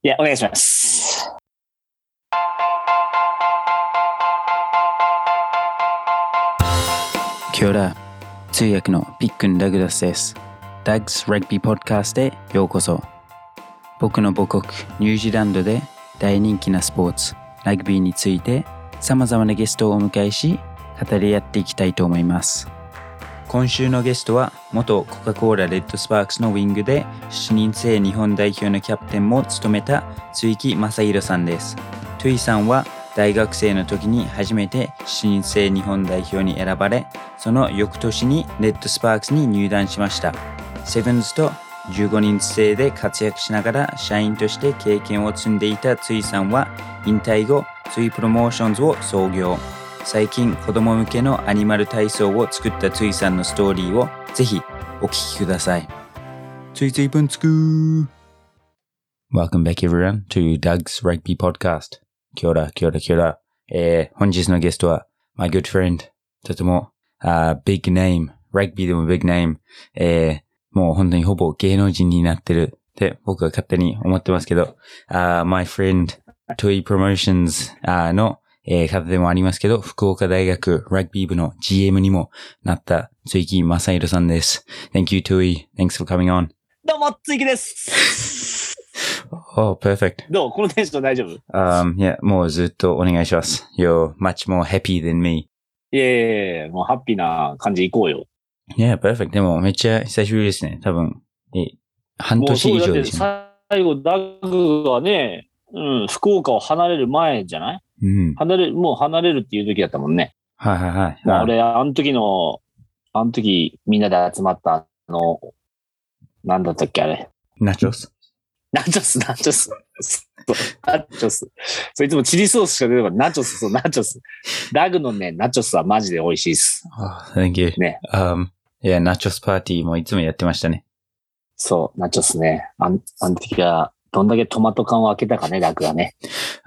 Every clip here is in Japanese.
いや、お願いします。キョラ通訳のピックン・ダグラスです。ダグス・ラグビー・ポッドキャストへようこそ。僕の母国ニュージーランドで大人気なスポーツ、ラグビーについて様々なゲストをお迎えし、語り合っていきたいと思います。今週のゲストは元コカ・コーラレッドスパークスのウィングで7人制日本代表のキャプテンも務めた築城昌拓さんです。ついさんは大学生の時に初めて7人制日本代表に選ばれ、その翌年にレッドスパークスに入団しました。セブンズと15人制で活躍しながら社員として経験を積んでいたついさんは引退後、ついプロモーションズを創業。最近子供向けのアニマル体操を作ったついさんのストーリーをぜひお聞きください。ついついぶんつくー Welcome back everyone to Doug's Rugby Podcast. キョラ、キョラ、キョラ。えー、本日のゲストは my good friend とても、あー big name、ラグビーでも big name、えー、もう本当にほぼ芸能人になってるって僕は勝手に思ってますけど、あー my friend Toy Promotions あーの、えー方でもありますけど、福岡大学ラグビー部の GM にもなった追木正宏さんです。Thank you, Toy. Thanks for coming on. どうも、ついきです。Oh, perfect. どう？このテンション大丈夫？Um, yeah, もうずっとお願いします。You're much more happy than me. いえいえ、もうハッピーな感じいこうよ。Yeah, perfect. でもめっちゃ久しぶりですね。多分、え、半年以上ですね。最後、ダグがね、うん、福岡を離れる前じゃない？うん。離れる、もう離れるっていう時だったもんね。はいはいはい。あまあ俺、あの時の、あの時みんなで集まったあの、なんだったっけあれ。ナチョスナチョス、ナチョス。ナチョス。それいつもチリソースしか出てこない。ナチョス、そう、ナチョス。ダグのね、ナチョスはマジで美味しいです。Oh, thank you. ね。Um, yeah, ナチョスパーティーもいつもやってましたね。そう、ナチョスね。あん、あの時は、どんだけトマト缶を開けたかね、ダグがね。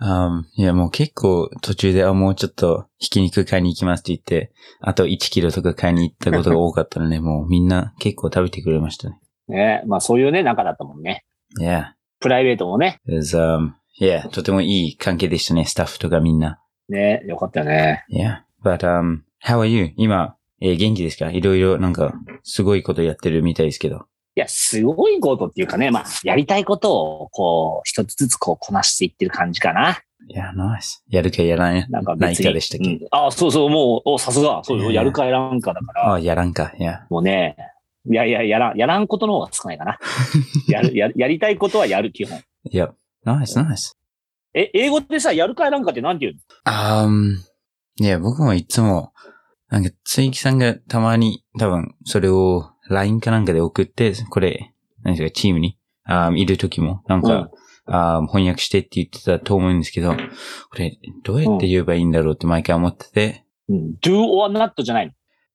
Um, いや、もう結構途中で、あ、もうちょっとひき肉買いに行きますって言って、あと1キロとか買いに行ったことが多かったので、もうみんな結構食べてくれましたね。ね。まあそういうね、仲だったもんね。Yeah. プライベートもね。It was, um, yeah, とてもいい関係でしたね、スタッフとかみんな。ね、よかったよね。Yeah. But, um, how are you? 今、えー元気ですか？いろいろなんか、すごいことやってるみたいですけど。いや、すごいことっていうかね、まあ、やりたいことを、こう、一つずつこう、こなしていってる感じかな。いや、ナイス。やるかやらないなんかない。かでしたっけ、うんあそうそう、もう、お、さすが。そうやるかやらんかだから。あやらんか。いや。もうね、いやいや、やらん、やらんことの方が少ないかな。やる、やる、やりたいことはやる、基本。いや、ナイス、ナイス。え、英語でさ、やるかやらんかってなんて言うあーいや、僕もいつも、なんか、ついきさんがたまに、多分、それを LINE かなんかで送って、これ、何ですか、チームに、あーいる時も、なんか、あー翻訳してって言ってたと思うんですけど、これ、どうやって言えばいいんだろうって毎回思ってて、のうん ?do or not じゃないの？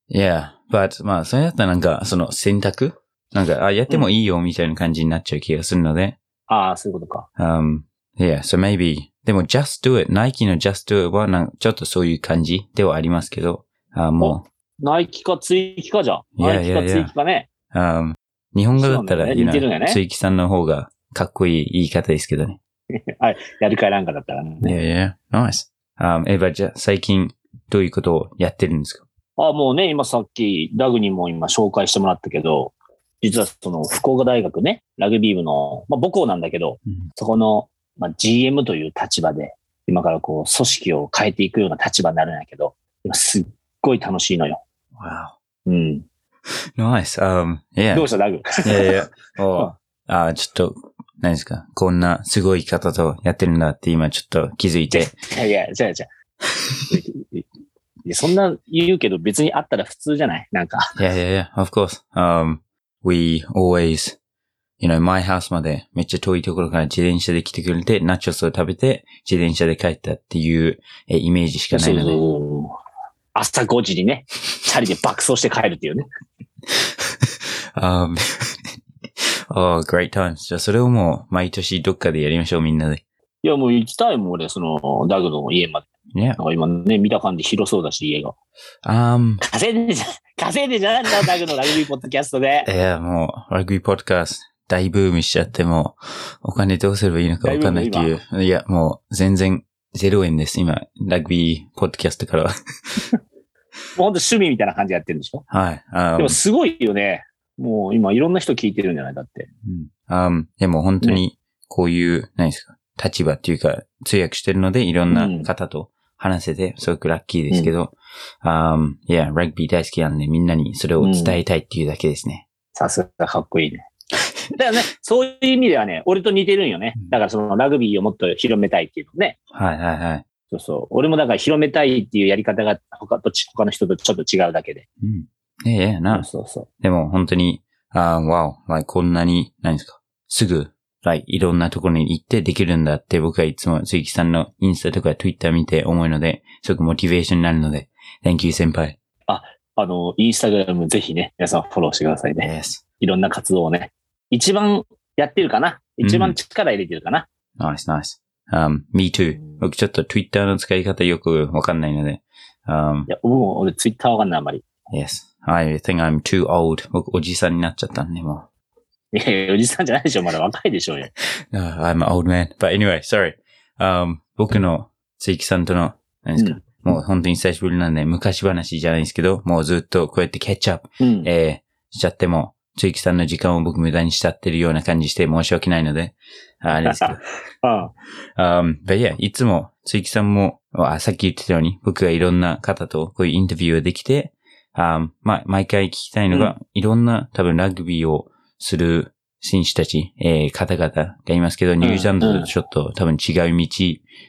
いや、but, まあ、それだったらなんか、その選択？なんか、あ、やってもいいよみたいな感じになっちゃう気がするので、ああ、そういうことか。Um, yeah, so maybe, でも just do it, ナイキの just do it はなんかちょっとそういう感じではありますけど、あもナイキか追記かじゃん。いやナイキかいやいや追記かね。う、um, 日本語だったら、そうなんだよね you 似てるんだよねさんの方がかっこいい言い方ですけどね。やるかやらんかだったらね。Yeah, yeah, nice. Um, エヴァじゃあ最近どういうことをやってるんですか？あもうね、今さっき、ダグにも今紹介してもらったけど、実はその福岡大学ね、ラグビー部の、まあ母校なんだけど、うんそこの、まあ、GM という立場で、今からこう組織を変えていくような立場になるんやけど、今すっごい楽しいのよ。Wow. うん。Nice. Um, yeah. どうした？ダグいやいや、おあちょっと、何ですか？こんなすごい方とやってるんだって今ちょっと気づいて。いやいや、じゃあじゃあ。いやそんな言うけど別にあったら普通じゃない？なんか。Yeah, yeah, yeah, of course. Um, we always, you know, my house までめっちゃ遠いところから自転車で来てくれて、ナチョスを食べて、自転車で帰ったっていうえイメージしかないので。そう朝5時にね、チャリで爆走して帰るっていうね。um, oh, great times. じゃあそれをもう毎年どっかでやりましょう、みんなで。いや、もう行きたいもん、俺、その、ダグの家まで。Yeah. なんか今ね、見た感じ広そうだし、家が。Um, 稼いでんじゃん、稼いでんじゃんだ、ダグのラグビーポッドキャストで。いや、もう、ラグビーポッドキャスト大ブームしちゃっても、お金どうすればいいのかわかんないっていう。いや、もう全然0円です、今。ラグビーポッドキャストからは。もう本当趣味みたいな感じでやってるんでしょ？はい。あでもすごいよね。もう今いろんな人聞いてるんじゃない？だって。うんあでも本当に、こういう、何ですか、立場っていうか、通訳してるので、いろんな方と話せて、すごくラッキーですけど、あいや、ラグビー大好きなんで、みんなにそれを伝えたいっていうだけですね。さすがかっこいいね。だからね、そういう意味ではね、俺と似てるんよね。だからそのラグビーをもっと広めたいっていうのね。はいはいはい。そうそう。俺もだから広めたいっていうやり方が他とち、他の人とちょっと違うだけで。うん。ええ、な。そうそう。でも本当に、あー、わお、like こんなに、何ですか、すぐ、like いろんなところに行ってできるんだって僕はいつも鈴木さんのインスタとか Twitter 見て思うので、すごくモチベーションになるので、Thank you 先輩。あの、インスタグラムぜひね、皆さんフォローしてくださいね。Yes. いろんな活動をね。一番やってるかな一番力入れてるかな、Nice, nice. Um, me too. 僕ちょっと Twitter の使い方よくわかんないので、um, いや、僕も俺ツイッターわかんないあんまり。yes. I think I'm too old. 僕おじさんになっちゃったんで、もいやいや、おじさんじゃないでしょ。まだ若いでしょうよ。う。Uh, I'm an old man. But anyway, sorry. Um, 僕の鈴木さんとの、何ですか、もう本当に久しぶりなんで、昔話じゃないですけど、もうずっとこうやってキャッチアップ、うん。えー、しちゃっても、鈴木さんの時間を僕無駄にしちゃってるような感じして申し訳ないので、ああれですけど。あ Um, but yeah, いつも、鈴木さんも、あさっき言ってたように、僕がいろんな方とこういうインタビューができて、um, まあ、毎回聞きたいのが、いろんな多分ラグビーをする選手たち、えー、方々がいますけど、ニュージーランドとちょっと多分違う道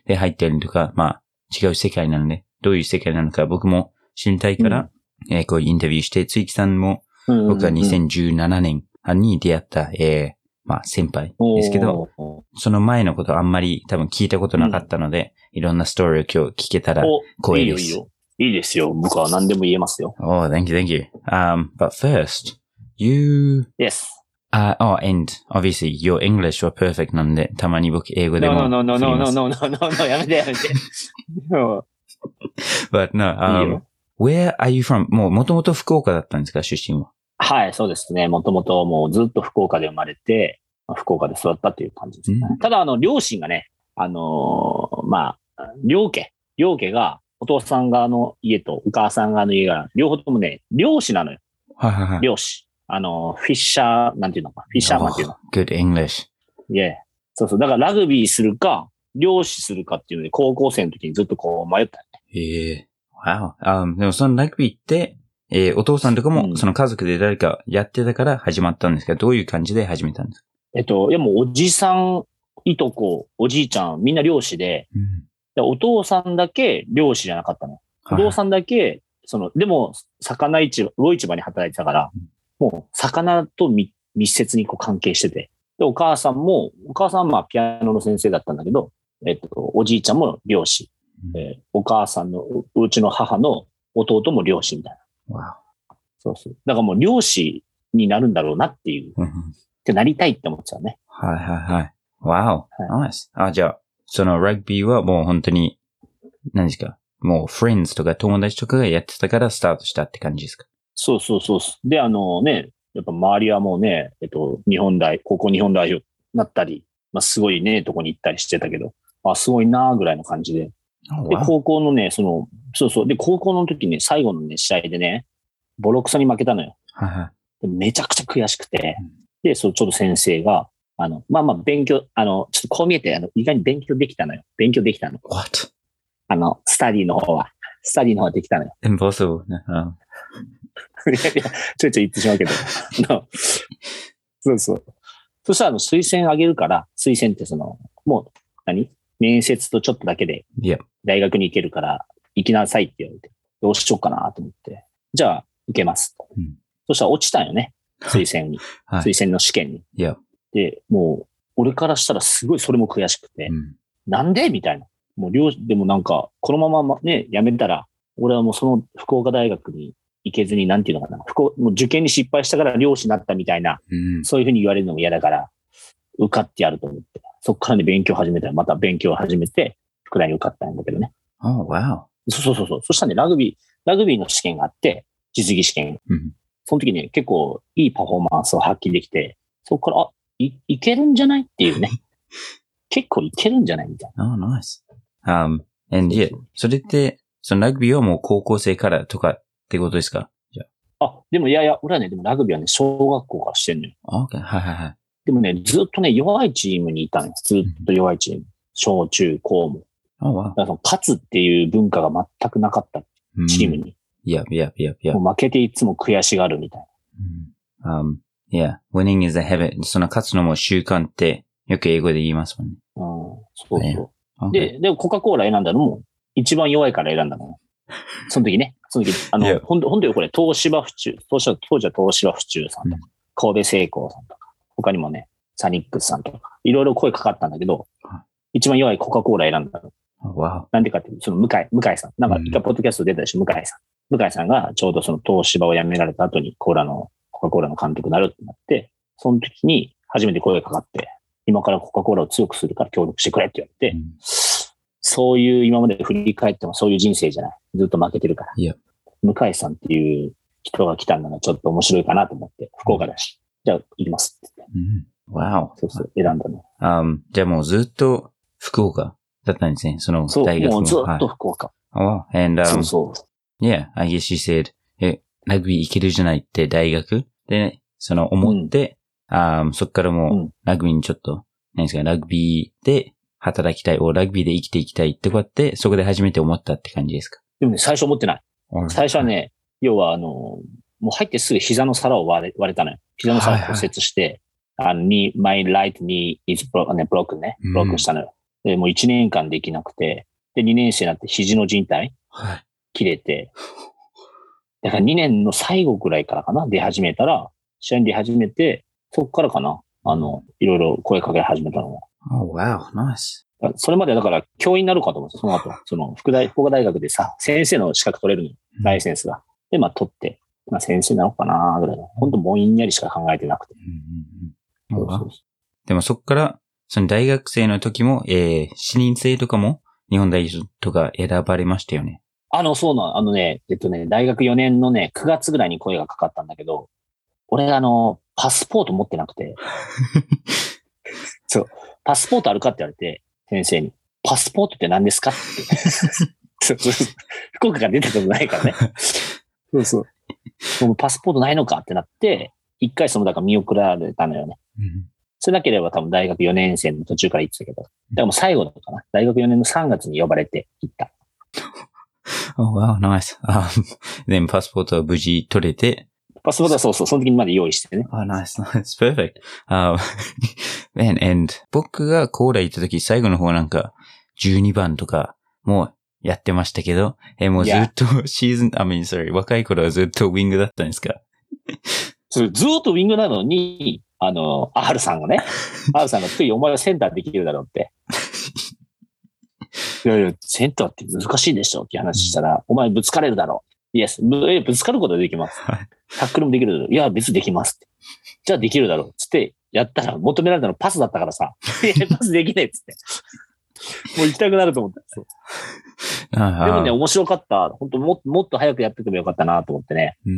で入ったりとか、まあ、違う世界なので、どういう世界なのか僕も知りたいから、えーこういうインタビューして、鈴木さんもうん僕が2017年に出会った、えーまあ、先輩ですけど、、その前のことあんまり多分聞いたことなかったので、いろんなストーリーを今日聞けたらお、光栄です。いいよいいよ。いいですよ。僕は何でも言えますよ。Oh, thank you, thank you. Um, but first, you, Yes. uh, oh, and obviously your English were perfect なんで、たまに僕英語で No, も no, no, す no, no, せん no, no, no, no, やめてやめて。うん But no, いい um, よ where are you from? もう元々福岡だったんですか、出身は。はい、そうですね。もともともうずっと福岡で生まれて、まあ福岡で育ったっていう感じですね。うんただ、あの、両親がね、あのーまあ、両家、両家が、お父さん側の家とお母さん側の家が、両方ともね、漁師なのよ。はいはいはい。漁師。あの、フィッシャー、なんていうのか、フィッシャーマンっていうの。Oh, Good English. いえ。そうそう。だからラグビーするか、漁師するかっていうので、高校生の時にずっとこう迷ったよね。へえ。Wow. Um, でもそのラグビーって、えーお父さんとかうんもその家族で誰かやってたから始まったんですかどういう感じで始めたんですか？えっと、いやもうおじさん、いとこ、おじいちゃん、みんな漁師で、うんでお父さんだけ漁師じゃなかったの。お父さんだけ、その、でも、魚市場、魚市場に働いてたから、もう、魚と密密接にこう関係してて。で、お母さんも、お母さんはまあ、ピアノの先生だったんだけど、えっと、おじいちゃんも漁師。うんえーお母さんの、ううちの母の弟も漁師みたいな。そうそう。だからもう漁師になるんだろうなっていう、うんってなりたいって思ってたね。はいはいはい。Wow. Nice. あ、じゃあ、そのラグビーはもう本当に、何ですか？もう friends とか友達とかがやってたからスタートしたって感じですか？そうそうそうそう。で、あのね、やっぱ周りはもうね、えっと、日本代、高校日本代表になったり、まあすごいね、とこに行ったりしてたけど、あ、すごいなーぐらいの感じで。Oh, で.高校のね、その、そうそう。で、高校の時ね、最後のね、試合でね、ボロクソに負けたのよ。はいはい。でめちゃくちゃ悔しくてうん、で、そう、ちょっと先生が、あの、まあまあ勉強、あの、ちょっとこう見えて、あの、意外に勉強できたのよ。勉強できたの。What? あの、スタディの方は。スタディの方はできたのよ。Impossible. ねうん いやいや、ちょいちょい言ってしまうけど。そうそう。そしたら、あの、推薦あげるから、推薦ってその、もう、何？面接とちょっとだけで.大学に行けるから、行きなさいって言われて、どうしようかなと思って。じゃあ、受けますと。うんそしたら落ちたんよね。推薦に。はい推薦の試験に。Yep. で、もう、俺からしたらすごいそれも悔しくて、うんなんでみたいな。もう、両、でもなんか、このままね、辞めたら、俺はもうその福岡大学に行けずに、なんていうのかな。福岡もう受験に失敗したから漁師になったみたいな、うん。そういうふうに言われるのも嫌だから、受かってやると思って。そっからね、勉強始めたら、また勉強を始めて、福大に受かったんだけどね。Oh, wow. そうそうそうそしたらね、ラグビー、ラグビーの試験があって、実技試験。うんその時ね、結構いいパフォーマンスを発揮できて、そこから、あ、い、いけるんじゃないっていうね。結構いけるんじゃないみたい Oh, nice. Um, and yeah, それって、そのラグビーはもう高校生からとかってことですか？じゃな。あ、でもいやいや、俺はね、でもラグビーはね、小学校からしてんのよ。あ。OK. はいはいはい。でもね、ずっとね、弱いチームにいたのよ。ずっと弱いチーム。小中高も。Oh, wow. だからその勝つっていう文化が全くなかったチームに。Yeah, yeah, yeah, yeah. もう負けていつも悔しがるみたい Um, yeah, winning is a habit. その勝つのも習慣ってよく英語で言いますもんね。な。うん。そうねそう。で、でもコカ・コーラ選んだのも、一番弱いから選んだのよ。その時ね。その時、あいやの、ほんと、ほんとよ、これ、東芝府中、当時は、当時は東芝府中さんとか、神戸製鋼さんとか、他にもね、サニックスさんとか、いろいろ声かかったんだけどは、一番弱いコカ・コーラ選んだの。Oh. なんでかっていうと、その向井、向井さん。なんか、うん一回ポッドキャスト出たでしょ、向井さん。向井さんがちょうどその東芝を辞められた後にコーラの、コカ・コーラの監督になるってなって、その時に初めて声がかかって、今からコカ・コーラを強くするから協力してくれって言われて、うんそういう今まで振り返ってもそういう人生じゃない。ずっと負けてるから。いや向井さんっていう人が来たのがちょっと面白いかなと思って、福岡だし。じゃあ行きますって。うん Wow. そうそう、選んだの。Um, じゃあもうずっと福岡だったんですね。そのそう、大学もうずっはいと福岡。Oh, wow. And, そ um, うそう。yeah, I guess you said, え、ラグビーいけるじゃないって大学?で、その思って、um, そっからうもうんラグビーにちょっと、何ですか、ラグビーで働きたい、おラグビーで生きていきたいってこうやって、そこで初めて思ったって感じですか？でもね、最初思ってない。最初はね、要はあの、もう入ってすぐ膝の皿を割れ割れたのよ。膝の皿を骨折して、あの、に、my right knee is broken ね、broken ねうん、ブロックしたのよ。で、もう1年間できなくて、で、2年生になって肘の靭帯はい。切れて、だから2年の最後ぐらいからかな、出始めたら、試合に出始めて、そっからかな、あの、いろいろ声かけ始めたのが。Oh, wow, nice. だそれまでだから教員になるかと思って、その後、その、福大、福岡大学でさ、先生の資格取れるのよライセンスが。で、まあ取って、まあ先生なのかなぐらいの。本当ぼんやりしか考えてなくて。うんうんうん。そう Oh, そう wow. でもそっから、その大学生の時も、えー、視認生とかも日本代表とか選ばれましたよね。あの、そうなの、あのね、えっとね、大学4年のね、9月ぐらいに声がかかったんだけど、俺あの、パスポート持ってなくて、そう、パスポートあるかって言われて、先生に、パスポートって何ですか？って。福岡から出たことないからね。そうそう。もうパスポートないのかってなって、一回その、だから見送られたのよね。それなければ多分大学4年生の途中から行ってたけど、だからもう最後だったかな。大学4年の3月に呼ばれて行った。Oh, wow, nice. Um, で、パスポートは無事取れて、パスポートはそうそう、その時にまで用意してね。Oh, nice, nice, perfect. Um, and 僕がコーラ行った時最後の方なんか12番とかもうやってましたけど、え、もうずっと シーズン、I mean, sorry, 若い頃はずっとウィングだったんですか？ずーっとウィングなのに、あの、R さんがね、R さんがついお前はセンターできるだろうって。いやいや、センターって難しいでしょって話したら、お前ぶつかれるだろう。イエス、ぶえぶつかることはできます。はいタックルもできるだろう。いや、別にできます。じゃあできるだろう。つって、やったら求められたのパスだったからさ、いや、パスできないっつって。もう行きたくなると思った。そうでもね、で面白かった。本当ももっと早くやっててもよかったなと思ってね。う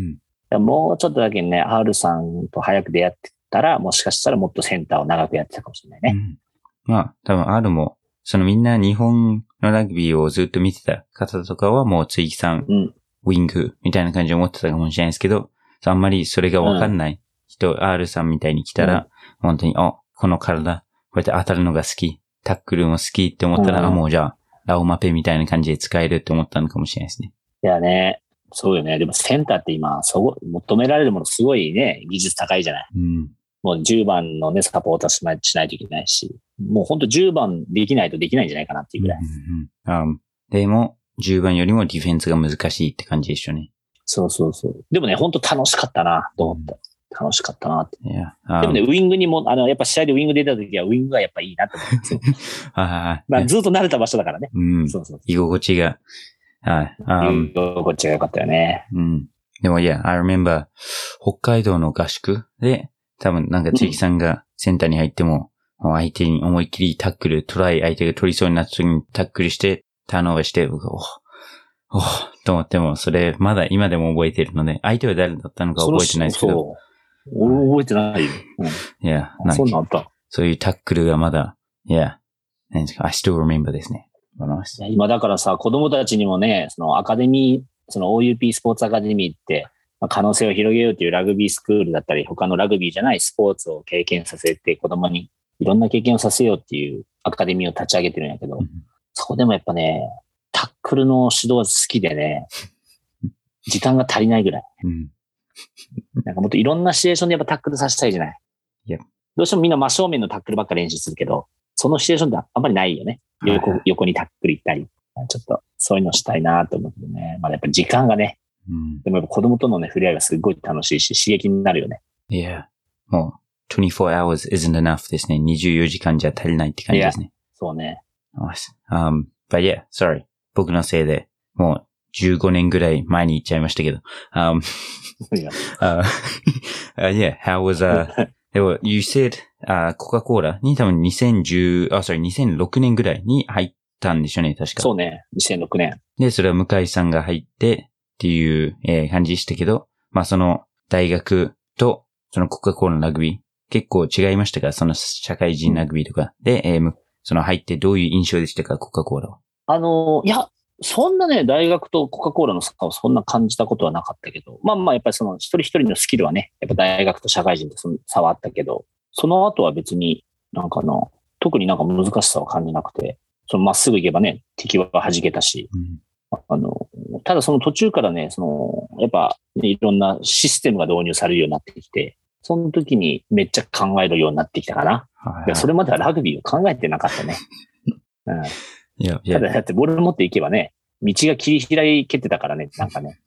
ん。もうちょっとだけね、R さんと早く出会ってたら、もしかしたらもっとセンターを長くやってたかもしれないね。うんまあ、多分 R も、そのみんな日本のラグビーをずっと見てた方とかはもうついきさん、うん。ウィングみたいな感じで思ってたかもしれないですけど、あんまりそれがわかんない人、R さんみたいに来たら、本当に、あ、この体、こうやって当たるのが好き、タックルも好きって思ったら、うんあもうじゃあ、ラオマペみたいな感じで使えるって思ったのかもしれないですね。いやね、そうよね。でもセンターって今、そう、求められるものすごいね、技術高いじゃない。うん。もう10番のね、サポーターしないしないといけないし、もう本当10番できないとできないんじゃないかなっていうぐらい。うんうんうんでも、10番よりもディフェンスが難しいって感じでしょうね。そうそうそう。でもね、本当楽しかったな、と思った。楽しかったなって。いや、あでもね、ウィングにも、あの、やっぱ試合でウィング出た時は、ウィングがやっぱいいなと思って。はいはいはいまあ、ずっと慣れた場所だからね。うん。そうそう居心地が、はい。あうん。こっちが良かったよね。うん。でも、いや、I remember、北海道の合宿で、多分なんか、つゆきさんがセンターに入っても、もう相手に思いっきりタックル、トライ相手が取りそうになった時にタックルして、ターンオーバーして、僕は、おおと思っても、それ、まだ今でも覚えてるので、相手は誰だったのか覚えてないですけど、そ俺覚えてないよ。いや、うん、なんかそんなんあった。そういうタックルがまだ、いや、何ですか、I still remember ですね。今だからさ、子供たちにもね、そのアカデミー、その OUP スポーツアカデミーって、まあ可能性を広げようというラグビースクールだったり、他のラグビーじゃないスポーツを経験させて、子供にいろんな経験をさせようっていうアカデミーを立ち上げてるんやけど、うんそこでもやっぱね、タックルの指導が好きでね、時間が足りないぐらい。うん。なんかもっといろんなシチュエーションでやっぱタックルさせたいじゃない？いやどうしてもみんな真正面のタックルばっか練習するけど、そのシチュエーションってあんまりないよね。横はい横にタックル行ったり。ちょっとそういうのしたいなと思うけどね。まだやっぱ時間がね、うん。でもやっぱ子供とのね、触れ合いがすごい楽しいし、刺激になるよね。いや、もう、24 hours isn't enough ですね。24時間じゃ足りないって感じですね。そうね。Nice. Um, but yeah, sorry. 僕のせいで、もう15年ぐらい前に行っちゃいましたけど。Um, いや uh, uh, yeah, how was, uh, でも、you said, あ、コカ・コーラに多分2010、あ、sorry、2006年ぐらいに入ったんでしょうね、確か。そうね。2006年。で、それは向井さんが入ってっていう、えー感じでしたけど、まあその大学とそのコカ・コーラのラグビー結構違いましたか？その社会人ラグビーとか。で、えその入ってどういう印象でしたか？コカ・コーラは。あのーいや、そんなね、大学とコカ・コーラの差をそんな感じたことはなかったけど、まあまあ、やっぱりその一人一人のスキルはね、やっぱ大学と社会人とその差はあったけど、その後は別になんかあの、特になんか難しさは感じなくて、そのまっすぐ行けばね、敵は弾けたし、あの、ただその途中からね、その、やっぱ、ね、いろんなシステムが導入されるようになってきて、その時にめっちゃ考えるようになってきたかな。はいいや、それまではラグビーを考えてなかったね。うん。いや、いや、ただ、だってボール持っていけばね、道が切り開けてたからね、なんかね。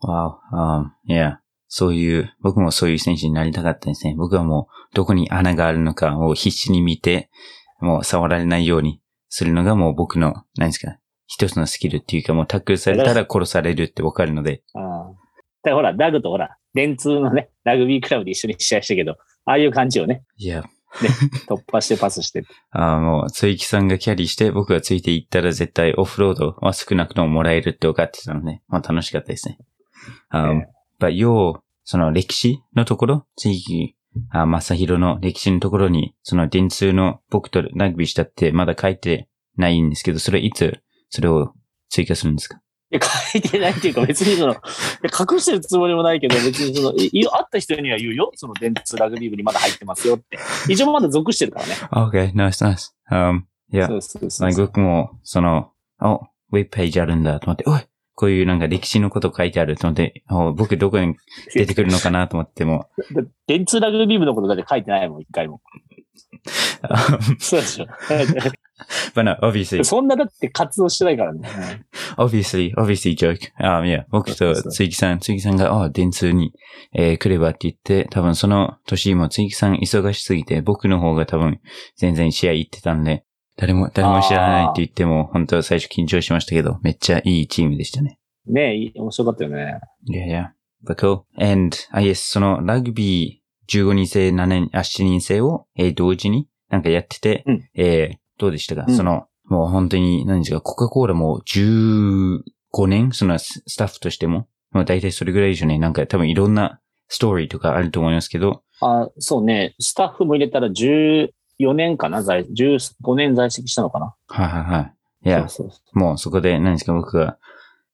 わあ、いや、そういう、僕もそういう選手になりたかったですね。僕はもう、どこに穴があるのかを必死に見て、もう触られないようにするのがもう僕の、何ですか、一つのスキルっていうかもうタックルされたら殺されるってわかるので、うん。だからほら、ダグとほら、電通のね、ラグビークラブで一緒に試合したけど、ああいう感じよね。いや、突破してパスして。ああ、もう、ついきさんがキャリーして、僕がついていったら絶対オフロードは少なくとももらえるって分かってたので、まあ楽しかったですね。あえまあ、要、その歴史のところ、ついき、あ、まさひろの歴史のところに、その電通の僕とラグビーしたってまだ書いてないんですけど、それいつ、それを追加するんですか？いや書いてないっていうか別にその、隠してるつもりもないけど、別にその、いい会った人には言うよ。その電通ラグビー部にまだ入ってますよって。一応まだ属してるからね。?Okay, nice, nice. Um, いやそ、うそうそうなんか僕も、その、お、ウェブページあるんだと思って、おいこういうなんか歴史のこと書いてあると思って、お僕どこに出てくるのかなと思っても、だ電通ラグビー部のことだって書いてないもん、一回も。そうでしょ。but no, obviously, そんなだって活動してないからね。obviously, obviously joke. Um, yeah, 僕とついきさん、ついきさんが、あ、電通に、えー来ればって言って、多分その年もついきさん忙しすぎて、僕の方が多分全然試合行ってたんで、誰も、誰も知らないって言っても、本当は最初緊張しましたけど、めっちゃいいチームでしたね。ねえ、いい面白かったよね。Yeah, yeah. But cool. And, I guess, そのラグビー15人制、7年、あ、7人制を、えー同時になんかやってて、うんえーどうでしたか、うん。その、もう本当に、何ですか、コカ・コーラも15年、そのススタッフとしても、もう大体それぐらいでしょうね。なんか多分いろんなストーリーとかあると思いますけど、あ、そうね。スタッフも入れたら14年かな？在、15年在籍したのかな？はいはいはい。いや、もうそこで何ですか、僕が、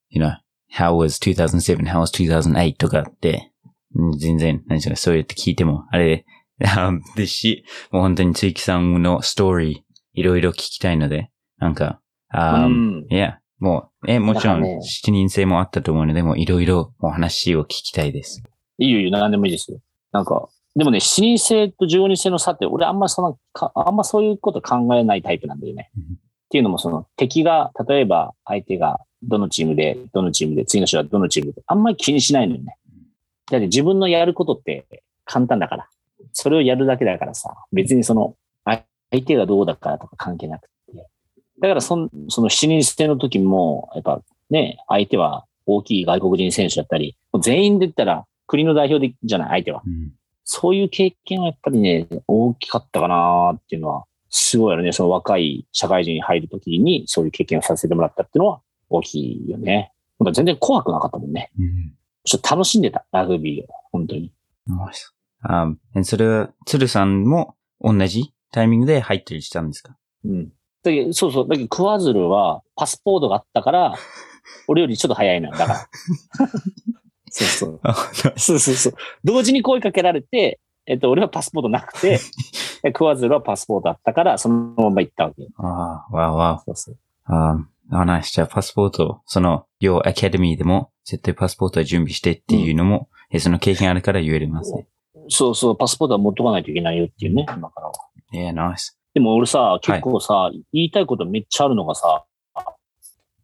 you know, how was 2007, how was 2008とかって、うん全然、何ですか、そうやって聞いても、あれ、あですし、もう本当についきさんのストーリー、いろいろ聞きたいので、なんか、あうんいや、もう、え、もちろん、なんかね7人制もあったと思うので、もういろいろもう話を聞きたいです。いいよいいよ、何でもいいですよ。なんか、でもね、7人制と15人制の差って、俺あんまそのか、あんまそういうこと考えないタイプなんだよね。うんっていうのも、その敵が、例えば相手がどのチームで、どのチームで、次の人はどのチームで、あんまり気にしないのよね。だって自分のやることって簡単だから。それをやるだけだからさ、別にその、あ相手がどうだからとか関係なくて。だからそん、その7人制の時も、やっぱね、相手は大きい外国人選手だったり、全員で言ったら国の代表でじゃない、相手は。うんそういう経験はやっぱりね、大きかったかなっていうのは、すごいあるね。その若い社会人に入るときにそういう経験をさせてもらったっていうのは大きいよね。全然怖くなかったもんね。うんちょっと楽しんでた、ラグビーを。本当に。Um, えそれは、鶴さんも同じ？タイミングで入ったりしたんですか？うん。だけどそうそう。だけど、クワズルはパスポートがあったから、俺よりちょっと早いのよ。だから。そうそう。あ、そうそうそう。同時に声かけられて、えっと、俺はパスポートなくて、でクワズルはパスポートあったから、そのまま行ったわけよ。ああ、わわそうそう。ああ、ナイス。じゃあ、パスポート、その、両アカデミーでも、絶対パスポートは準備してっていうのも、えその経験あるから言えますね。そうそう、パスポートは持っとかないといけないよっていうね、今からは。いや、ナイス。でも俺さ、結構さ、言いたいことめっちゃあるのがさ、ま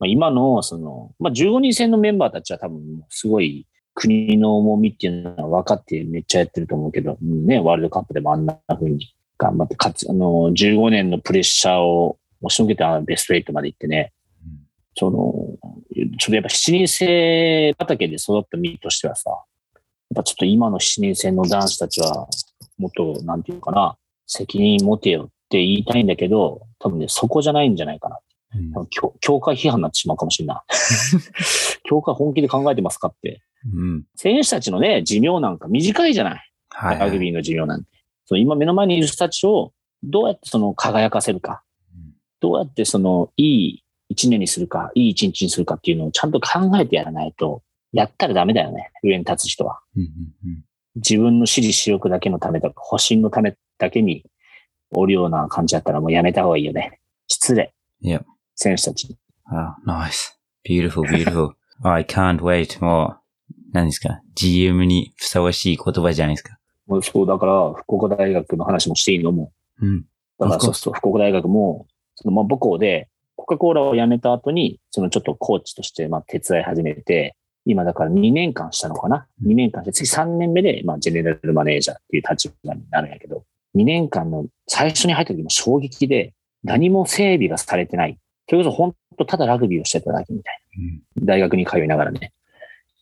あ、今の、その、まあ、15人制のメンバーたちは多分、すごい国の重みっていうのは分かってめっちゃやってると思うけど、うんね、ワールドカップでもあんな風に頑張って、かつ、あの、15年のプレッシャーを押しのけてベスト8まで行ってね、その、ちょっとやっぱ7人制畑で育った身としてはさ、ぱちょっと今の7人制の男子たちは、もっと、なんていうかな、責任持てよって言いたいんだけど、多分ね、そこじゃないんじゃないかな。うん教教会批判になってしまうかもしれない。教会本気で考えてますかって。うん。選手たちのね、寿命なんか短いじゃない。はい、はい。ラグビーの寿命なんて。そう今目の前にいる人たちをどうやってその輝かせるか。どうやってそのいい一年にするか、いい一日にするかっていうのをちゃんと考えてやらないと、やったらダメだよね。上に立つ人は。うんうん自分の私利私欲だけのためとか、保身のためだけにおるような感じだったらもうやめた方がいいよね。失礼。いや選手たち。あ、ナイス。beautiful, beautiful. I can't wait. もう、何ですか ?GM にふさわしい言葉じゃないですか？もうそう、だから、福岡大学の話もしていいの？も。うん。だからそうそう、福岡大学も、そのまあ母校で、コカ・コーラを辞めた後に、そのちょっとコーチとして、まあ手伝い始めて、今だから2年間したのかな ?2 年間して、次3年目で、まあジェネラルマネージャーっていう立場になるんやけど、2年間の最初に入った時も衝撃で、何も整備がされてない。それこそ本当ただラグビーをしてただけみたいな。大学に通いながらね。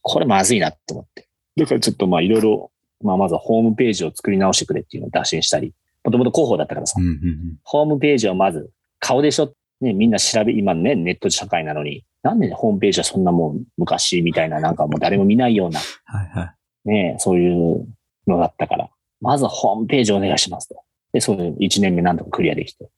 これまずいなって思って。だからちょっとまあいろいろ、まあまずはホームページを作り直してくれっていうのを打診したり、もともと広報だったからさう、んうんホームページをまず、顔でしょね、みんな調べ、今ね、ネット社会なのに、なんでホームページはそんなもん昔みたいな、なんかもう誰も見ないような、はいはい。ね、そういうのだったから、まずはホームページお願いしますと。で、その1年目なんとかクリアできて。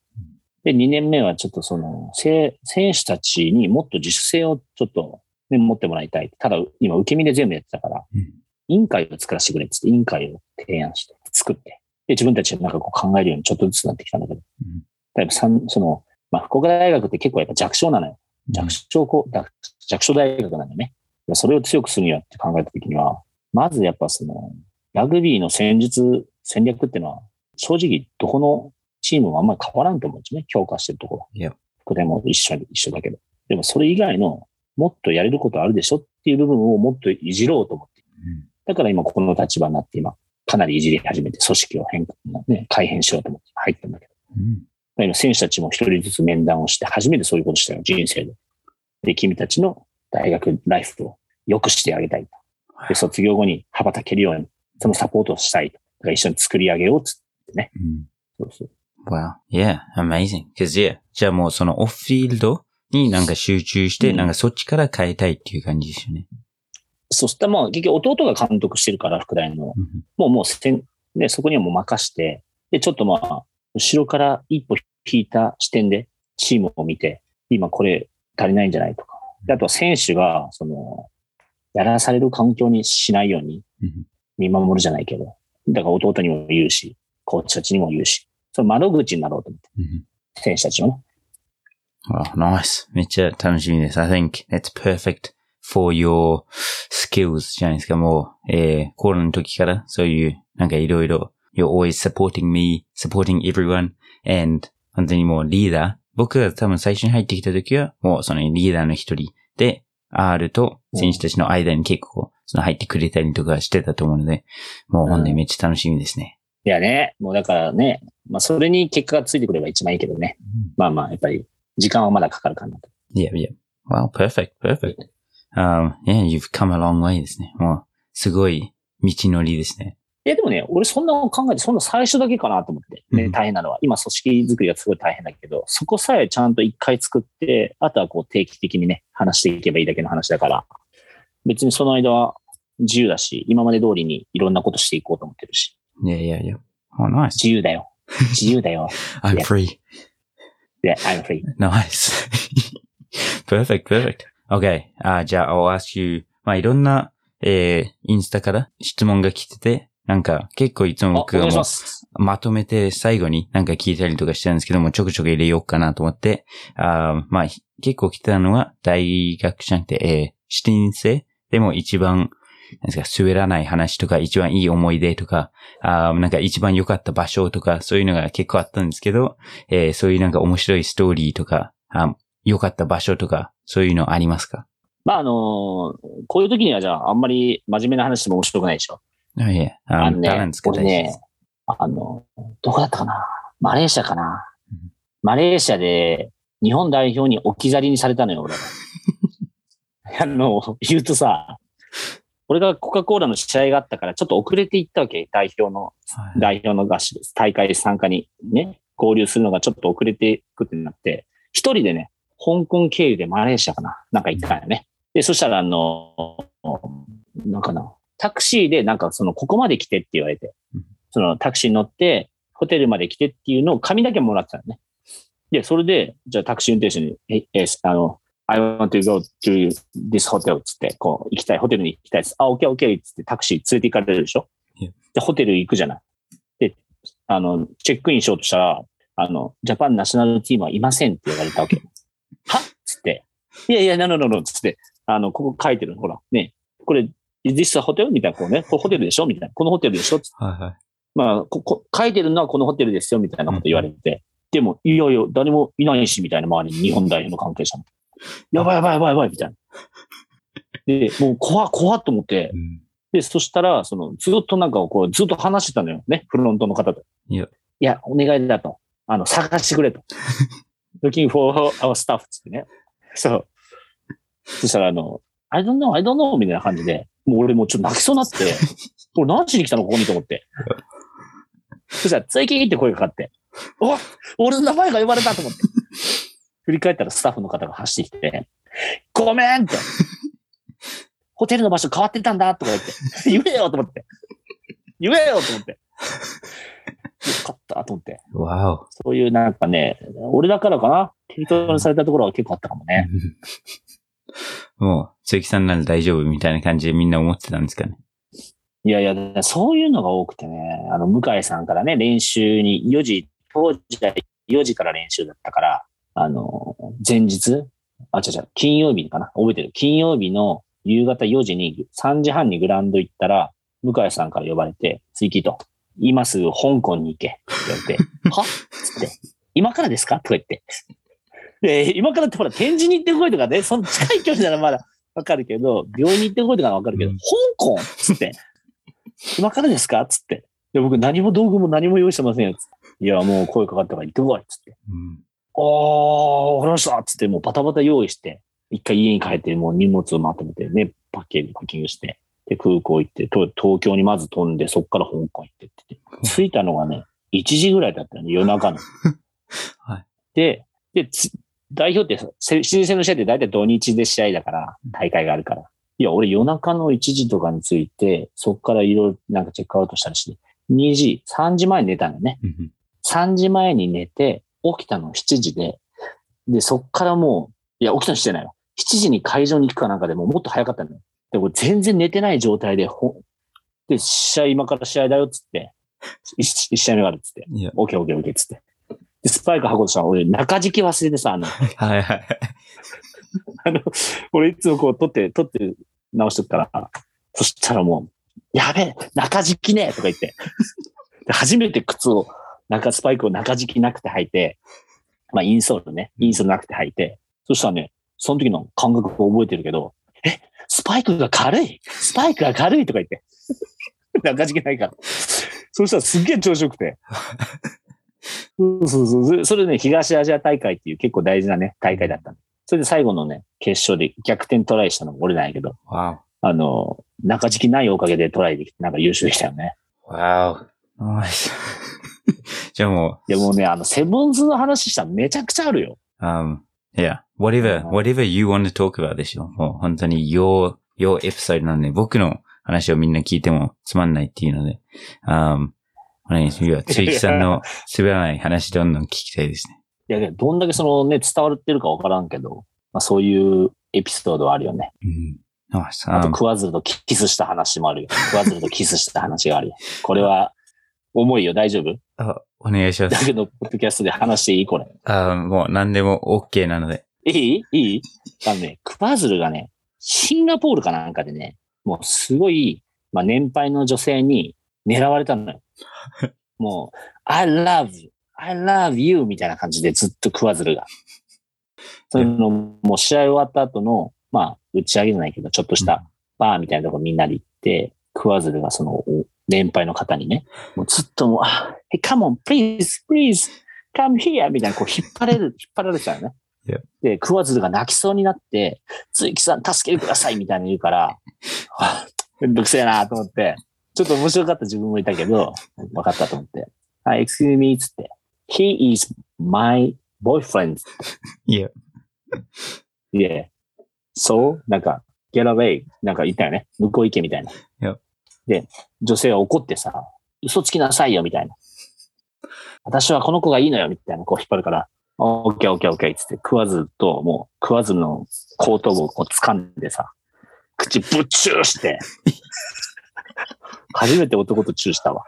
で、2年目はちょっとその、せ選手たちにもっと自主性をちょっと、ね、持ってもらいたい。ただ、今、受け身で全部やってたから、うん委員会を作らせてくれって言って、委員会を提案して、作って。で、自分たちでなんかこう考えるようにちょっとずつなってきたんだけど。うんだいぶ三その、まあ、福岡大学って結構やっぱ弱小なのよ。弱小校、弱弱小大学なんだよね。でそれを強くするにはって考えたときには、まずやっぱその、ラグビーの戦術、戦略っていうのは、正直どこのチームもあんまり変わらんと思うんですよね。強化してるところ。いや福でも一緒一緒だけど。でもそれ以外のもっとやれることあるでしょっていう部分をもっといじろうと思って。うんだから今ここの立場になって今、かなりいじり始めて組織を変化、ね、改変しようと思って入ったんだけど。うん今選手たちも一人ずつ面談をして、初めてそういうことしたよ、人生で。で、君たちの大学ライフを良くしてあげたいと。で、卒業後に羽ばたけるように、そのサポートをしたいと。だから一緒に作り上げようっつって。うんそうそう。Wow. Yeah, amazing. Cause yeah, じゃあもうそのオフフィールドになんか集中して、うんなんかそっちから変えたいっていう感じですよね。そしたらまあ、結局弟が監督してるから、副大の。うんもうもうせん、ね、そこにはもう任して、で、ちょっとまあ、後ろから一歩引いた視点でチームを見て、今これ足りないんじゃないとか。であとは選手が、その、やらされる環境にしないようにうん見守るじゃないけど、だから弟にも言うし、コーチたちにも言うし、その窓口になろうと思って、うん選手たちのね。Wow, nice. めっちゃ楽しみです。I think that's perfect for your skills じゃないですか。もう、えー、コロナの時からそういう、なんかいろいろ、you're always supporting me, supporting everyone, and 本当にもうリーダー。僕が多分最初に入ってきた時は、もうそのリーダーの一人で、R と選手たちの間に結構、その入ってくれたりとかしてたと思うので、もう本当にめっちゃ楽しみですね。いやね、もうだからね、まあそれに結果がついてくれば一番いいけどね。まあまあ、やっぱり時間はまだかかるかなと。Yeah, yeah. Wow, perfect, perfect. Um, yeah, you've come a long way ですね。もう、すごい道のりですね。いや、でもね、俺そんな考えて、そんな最初だけかなと思って。ね、うん大変なのは。今、組織作りがすごい大変だけど、そこさえちゃんと一回作って、あとはこう定期的にね、話していけばいいだけの話だから、別にその間は自由だし、今まで通りにいろんなことしていこうと思ってるし。Yeah, yeah, yeah. Oh, nice. 自由だよ。自由だよ。I'm free. Yeah, I'm free. Nice. perfect, perfect. Okay. あじゃあ、I'll ask you. まあ、いろんな、えー、インスタから質問が来てて、なんか、結構いつも僕がもうまとめて最後になんか聞いたりとかしてるんですけども、ちょくちょく入れようかなと思って、あーまあ、ひ結構来てたのは大学じゃなくて、えー、視点生でも一番、なんですか、滑らない話とか、一番いい思い出とか、あーなんか一番良かった場所とか、そういうのが結構あったんですけど、えーそういうなんか面白いストーリーとか、あ良かった場所とか、そういうのありますか？まあ、あのーこういう時にはじゃあ、あんまり真面目な話も面白くないでしょ。あいえ、ああのねバランス、が大事で俺ねす。、あの、どこだったかな？マレーシアかな？うんマレーシアで日本代表に置き去りにされたのよ、俺は。あの、言うとさ、俺がコカ・コーラの試合があったから、ちょっと遅れて行ったわけ、代表の、はい代表の合宿です。大会参加にね、合流するのがちょっと遅れていくってなって、一人でね、香港経由でマレーシアかな？なんか行ったんよね。で、そしたら、あの、なんかな、タクシーでなんかその、ここまで来てって言われてうん、そのタクシーに乗って、ホテルまで来てっていうのを紙だけもらってたのね。で、それで、じゃあタクシー運転手に、え、え、あの、I want to go to this hotel つって、こう、行きたい、ホテルに行きたいです。あ、OK, OK つってタクシー連れて行かれるでしょ？で、ホテル行くじゃない。で、あの、チェックインしようとしたら、あの、ジャパンナショナルチームはいませんって言われたわけ。は？つって。いやいや、なのなのつって。あの、ここ書いてるの、ほら、ね。これ、is this a hotel? みたいな、こうね。これホテルでしょ？みたいな。このホテルでしょ？つってはいはい。まあここ、書いてるのはこのホテルですよ、みたいなこと言われて。でも、いやいや、誰もいないし、みたいな周りに日本代表の関係者も。やばいやばいやばいやばい、みたいな。で、もう怖っ怖っと思ってう、んで、そしたら、その、ずっとなんかこう、ずっと話してたのよ。ね、フロントの方と。いや。いや、お願いだと。あの、探してくれと。looking for our staff つってね。そう。そしたら、あの、I don't know, I don't know みたいな感じで、もう俺もうちょっと泣きそうになって、俺何しに来たのここにと思って。そしたら、ついきーって声がかかって、お俺の名前が呼ばれたと思って。振り返ったらスタッフの方が走ってきて、ごめんって。ホテルの場所変わってたんだとか言って、言えよと思って。言えよと思って。よかったと思って。わお。そういうなんかね、俺だからかな適当にされたところは結構あったかもね。もう、鈴木さんなら大丈夫みたいな感じでみんな思ってたんですかね。いやいや、そういうのが多くてね、あの、向井さんからね、練習に4時、当時は4時から練習だったから、あの、前日あ、違う違う、金曜日かな？覚えてる。金曜日の夕方4時に、3時半にグラウンド行ったら、向井さんから呼ばれて、追記と、今すぐ香港に行け、って言われて、は？つって、今からですか？とか言って。で、今からってほら、展示に行ってこいとかね、その近い距離ならまだわかるけど、病院に行ってこいとかはわかるけど、うん香港つって、今からですかつって。で、僕何も道具も何も用意してませんよ。つって。いや、もう声かかったから行ってこい。つって。うん。おー、わかりましたつって、もうバタバタ用意して、一回家に帰って、もう荷物をまとめてね、パッケージ、パッキングして、で、空港行って、と東京にまず飛んで、そっから香港行ってってて、着いたのがね、1時ぐらいだったよね、夜中の。はいで、で、つ代表ってさ、せ新戦の試合って大体土日で試合だから、大会があるから。いや、俺夜中の1時とかに着いて、そっからいろいろなんかチェックアウトしたりして、2時、3時前に寝たのよね。うん3時前に寝て、起きたの7時で、で、そっからもう、いや、起きたのしてないよ。7時に会場に行くかなんかでもうもっと早かったのよ。で、俺全然寝てない状態で、ほで、試合、今から試合だよっつって、一一試合目があるっつって。オッケーオッケーオッケーっつって。で、スパイク履こうとしたら、俺中敷き忘れてさ、あの、はいはい。あの、俺いつもこう取って、取って直しとくから、そしたらもう、やべえ、中敷きねとか言って。で初めて靴を、中、スパイクを中敷きなくて履いて、まあインソールね、インソールなくて履いて、そしたらね、その時の感覚を覚えてるけど、え、スパイクが軽い？スパイクが軽いとか言って。中敷きないから。そしたらすっげえ調子よくて。そうそうそう。それね、東アジア大会っていう結構大事なね、大会だったのそれで最後のね、決勝で逆転トライしたのも俺なんやけど、わあの、中敷きないおかげでトライできて、なんか優勝できたよね。お。わお。ナイス。じゃあもいやもうね、あの、セブンズの話したらめちゃくちゃあるよ。う、um, yeah, whatever, whatever you want to talk about でしょ。もう本当に your, your episode なんで、僕の話をみんな聞いてもつまんないっていうので、あーお願いします。つゆきさんの滑らない話どんどん聞きたいですね。いや、どんだけそのね、伝わってるかわからんけど、まあそういうエピソードはあるよね。うん。ナイス。あと、Um, クワズルとキスした話もあるよ。クワズルとキスした話があるよ。これは、重いよ、大丈夫あお願いします。だけど、ポッドキャストで話していいこれ。あーもう何でも OK なので。いいいいあのね、クワズルがね、シンガポールかなんかでね、もうすごい、まあ年配の女性に狙われたのよ。もう、I love, I love you みたいな感じでずっとクワズルが。その、もう試合終わった後の、まあ、打ち上げじゃないけど、ちょっとしたバーみたいなとこみんなで行って、クワズルがその、お年配の方にね、もうずっともう、あ、hey, come on, please, please, come here! みたいな、こう引っ張れる、引っ張られてたよね。で、クワズルが泣きそうになって、つゆきさん助けてくださいみたいに言うから、あめんどくせえなと思って、ちょっと面白かった自分もいたけど、分かったと思って、はい、excuse me つって、he is my boyfriend. いや、いえ、そうなんか、get away. なんか言ったよね。向こう行けみたいな。で、女性は怒ってさ、嘘つきなさいよみたいな。私はこの子がいいのよみたいな、こう引っ張るから、オッケーオッケーオッケーつって、食わずと、もう食わずの後頭部をこう掴んでさ、口ぶっチューして、初めて男とチューしたわ。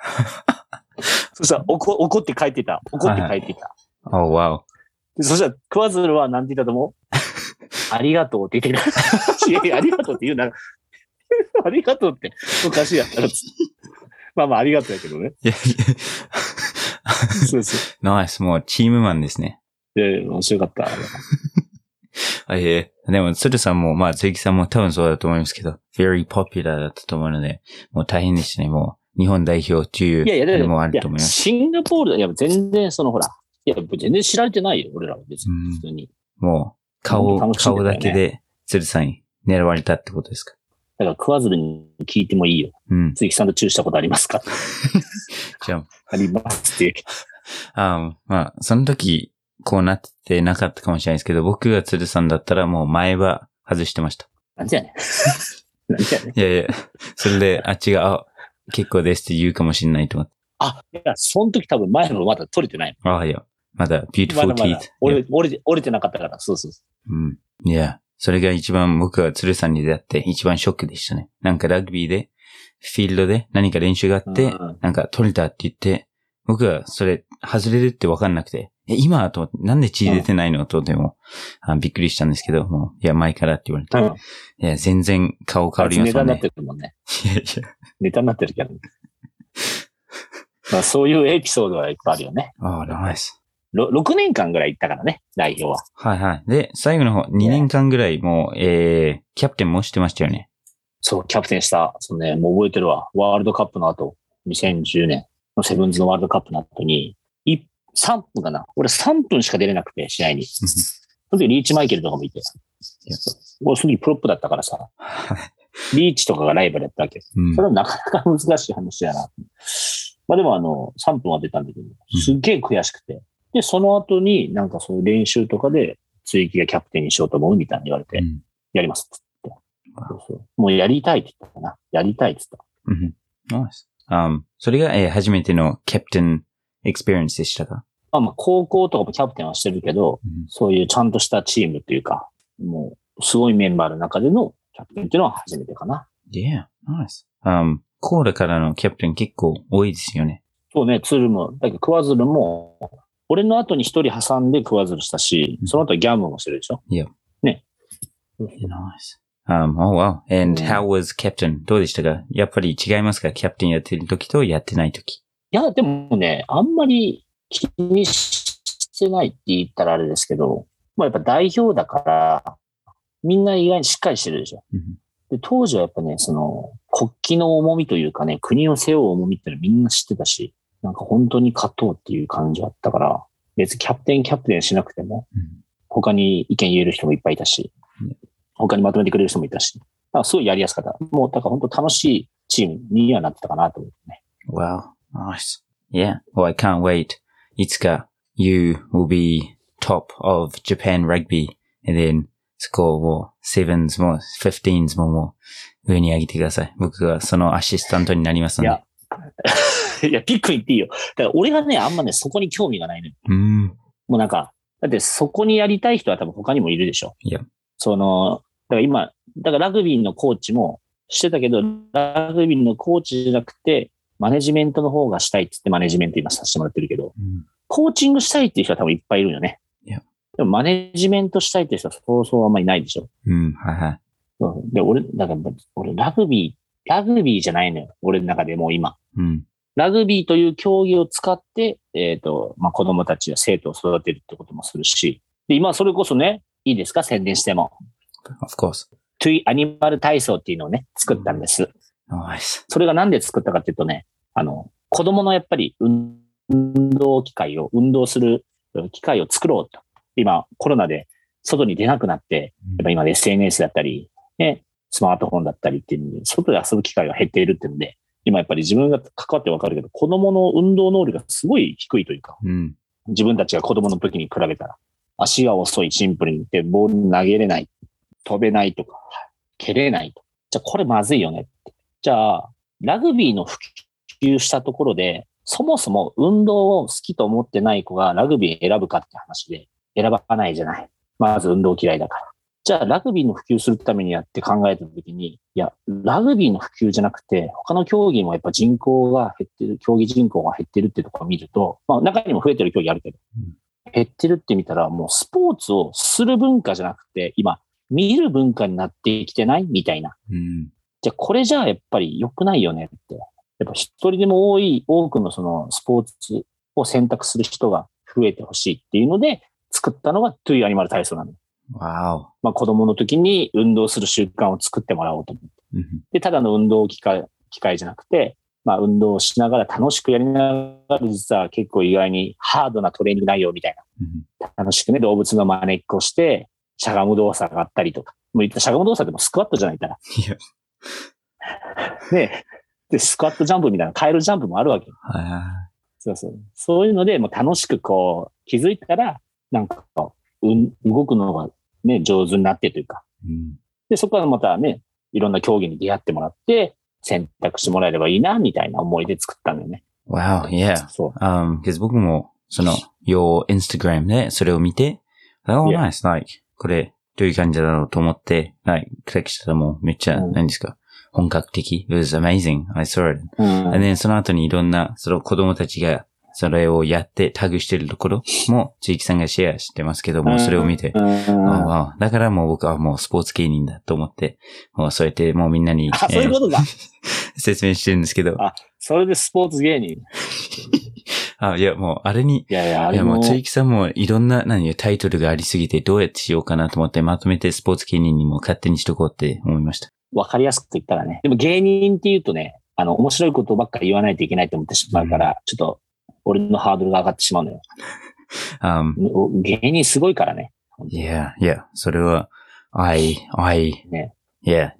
そしたら怒怒って帰ってた。怒って帰ってた。Oh, wow. でそしたら、クワズルは何て言ったと思う？ありがとうって言ってた。いやいや、ありがとうって言うなら、ありがとうっておかしいやったら。まあまあ、ありがとうやけどね。いやいそうそやナイス。もうチームマンですね。う。いやいや面白かった。あええでも、鶴さんも、まあ、鈴木さんも多分そうだと思いますけど、very popular だったと思うので、もう大変でしたね。もう、日本代表っていういやいや、だのからいやもあると思います。シンガポール、いや、全然そのほら、いや、全然知られてないよ、俺らは別に、うん普通に。もう、顔、本当楽しんで顔だけで、鶴さんに狙われたってことですか？だから、クワズルに聞いてもいいよ。うん。鈴木さんとチューしたことありますか？じゃ ありますって。あ、あまあ、その時、こうなってなかったかもしれないですけど、僕が鶴さんだったらもう前歯外してました。なんじゃねん。なんじゃねん。いやいや、それで、あっちが、あ、結構ですって言うかもしれないと思って。あ、いや、その時多分前のまだ取れてない。ああ、いや、まだ、ま beautiful だまだ teeth。折れ、折れて、折れてなかったから、そうそうそうん。いや、それが一番僕が鶴さんに出会って一番ショックでしたね。なんかラグビーで、フィールドで何か練習があう。って、うんなんか取れたって言って、僕はそれ外れるって分かんなくて、え、今となんで血出てないの？とでも、あびっくりしたんですけど、もう、いや、前からって言われて。うん。いや、全然顔変わりますもんねネタになって。るもんね。いやいや。ネタになってるけど。まあ、そういうエピソードはいっぱいあるよね。ああ、ナイス。ろ6年間ぐらい行ったからね、代表は。はいはい。で、最後の方、2年間ぐらいもう、えー、キャプテンもしてましたよね。そう、キャプテンした。そうね、もう覚えてるわ。ワールドカップの後、2010年のセブンズのワールドカップの後に、い3分かな俺3分しか出れなくて、試合に。その時リーチマイケルとかもいて。や俺その時プロップだったからさ、はい。リーチとかがライバルやったわけ。うんそれはなかなか難しい話やな。まあでもあの、3分は出たんだけど、すっげえ悔しくて。で、その後になんかそういう練習とかで、追記がキャプテンにしようと思うみたいに言われて、うんやりますって。そうそうもうやりたいって言ったかな。やりたいって言った。うん。ナイス。Um, それが、えー初めてのキャプテンexperience でしたか？まあまあ、高校とかもキャプテンはしてるけど、うんそういうちゃんとしたチームっていうか、もう、すごいメンバーの中でのキャプテンっていうのは初めてかな。Yeah, nice. Um, コーラからのキャプテン結構多いですよね。そうね、ツールも、だけど桑水流も、俺の後に一人挟んで桑水流したし、その後ギャムもしてるでしょ？Yeah. ね。Nice. Um, oh wow. And うん how was captain? どうでしたか？やっぱり違いますか？キャプテンやってる時とやってない時。いや、でもね、あんまり気にしてないって言ったらあれですけど、まあやっぱ代表だから、みんな意外にしっかりしてるでしょ。うんで当時はやっぱね、その、国旗の重みというかね、国を背負う重みってのはみんな知ってたし、なんか本当に勝とうっていう感じだったから、別にキャプテンキャプテンしなくても、他に意見言える人もいっぱいいたしうん、他にまとめてくれる人もいたし、だからすごいやりやすかった。もう、だから本当楽しいチームにはなってたかなと思ってね。Wow. Nice. Yeah. Well, I can't wait. いつか you will be top of Japan rugby and then スコアも、セブンズも、フィフティーンズももう、上に上げてください。僕がそのアシスタントになりますので。いや、いや、ピック言っていいよ。だから俺がね、あんまね、そこに興味がないのよ。うん。もうなんか、だってそこにやりたい人は多分他にもいるでしょ。いや。その、だから今、だからラグビーのコーチもしてたけど、ラグビーのコーチじゃなくて、マネジメントの方がしたいって言ってマネジメント今させてもらってるけど、うんコーチングしたいっていう人は多分いっぱいいるよね。いやでもマネジメントしたいっていう人はそうそうあんまりないでしょ。うん、はいはい。うんで、俺、だから、俺ラグビー、ラグビーじゃないのよ。俺の中でもう今。うん。ラグビーという競技を使って、えっ、と、まあ、子供たちや生徒を育てるってこともするし、で、今それこそね、いいですか？宣伝しても。of course. トゥイアニマル体操っていうのをね、作ったんです。それがなんで作ったかっていうとね、あの、子供のやっぱり運運動機会を、運動する機会を作ろうと。今、コロナで外に出なくなって、やっぱ今 SNS だったり、ね、スマートフォンだったりっていうので、外で遊ぶ機会が減っているっていうので、今やっぱり自分が関わってわかるけど、子供の運動能力がすごい低いというか、うん。自分たちが子供の時に比べたら、足が遅い、シンプルにで、ボール投げれない、飛べないとか、蹴れないと。じゃあこれまずいよねって。じゃあ、ラグビーの普及したところで、そもそも運動を好きと思ってない子がラグビー選ぶかって話で、選ばないじゃない。まず運動嫌いだから。じゃあ、ラグビーの普及するためにやって考えたときに、いや、ラグビーの普及じゃなくて、他の競技もやっぱ人口が減ってる、競技人口が減ってるってところを見ると、まあ中にも増えてる競技あるけど、うん減ってるって見たら、もうスポーツをする文化じゃなくて、今、見る文化になってきてないみたいな。うん。じゃあ、これじゃあやっぱり良くないよねって。やっぱ一人でも多い、多くのそのスポーツを選択する人が増えてほしいっていうので、作ったのがトゥイアニマル体操なの。Wow. まあ子供の時に運動する習慣を作ってもらおうと思って。うんで、ただの運動機会、機会じゃなくて、まあ運動をしながら楽しくやりながら、実は結構意外にハードなトレーニング内容みたいうんな。楽しくね、動物の真似っこして、しゃがむ動作があったりとか。もう言ったしゃがむ動作でもスクワットじゃないから。いや。ねで、スクワットジャンプみたいな、カエルジャンプもあるわけ。はいはいそうそう。そういうので、もう楽しくこう、気づいたら、なんかこう、うん、動くのがね、上手になってというか。うんで、そこからまたね、いろんな競技に出会ってもらって、選択してもらえればいいな、みたいな思いで作ったんだよね。Wow, yeah. そう。Um, because 僕も、その、your Instagram でそれを見て、oh, nice, like, これ、どういう感じだろうと思って、like, クリックしたらもうめっちゃ、うん何ですか、本格的。It was amazing. I saw it. うん。And then その後にいろんな、その子供たちが、それをやってタグしてるところも、地域さんがシェアしてますけども、それを見て、だからもう僕はもうスポーツ芸人だと思って、もうそうやってもうみんなに、あ、そういうことだ。えー 説明してるんですけど、あそれでスポーツ芸人。い あいやもうあれに、やいや、あれもいやもう、つゆきさんもいろんな、何タイトルがありすぎてどうやってしようかなと思ってまとめてスポーツ芸人にも勝手にしとこうって思いました。わかりやすく言ったらね。でも芸人って言うとね、あの、面白いことばっかり言わないといけないと思ってしまうから、ちょっと、俺のハードルが上がってしまうのよ。Um, 芸人すごいからね。いや、いや、それは、I, I, ね。いや、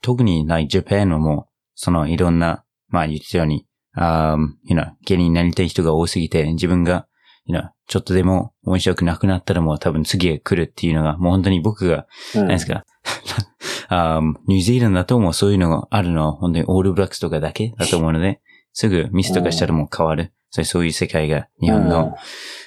特に、like, Japan はもう、そのいろんな、まあ言ってたように、um, you know, 芸人になりたい人が多すぎて、自分が、you know, ちょっとでも面白くなくなったらもう多分次へ来るっていうのが、もう本当に僕が、うん。何ですか、um, ニュージーランドだともう。そういうのがあるの。は本当にオールブラックスとかだけだと思うので、すぐミスとかしたらもう変わる。そうそういう世界が日本の、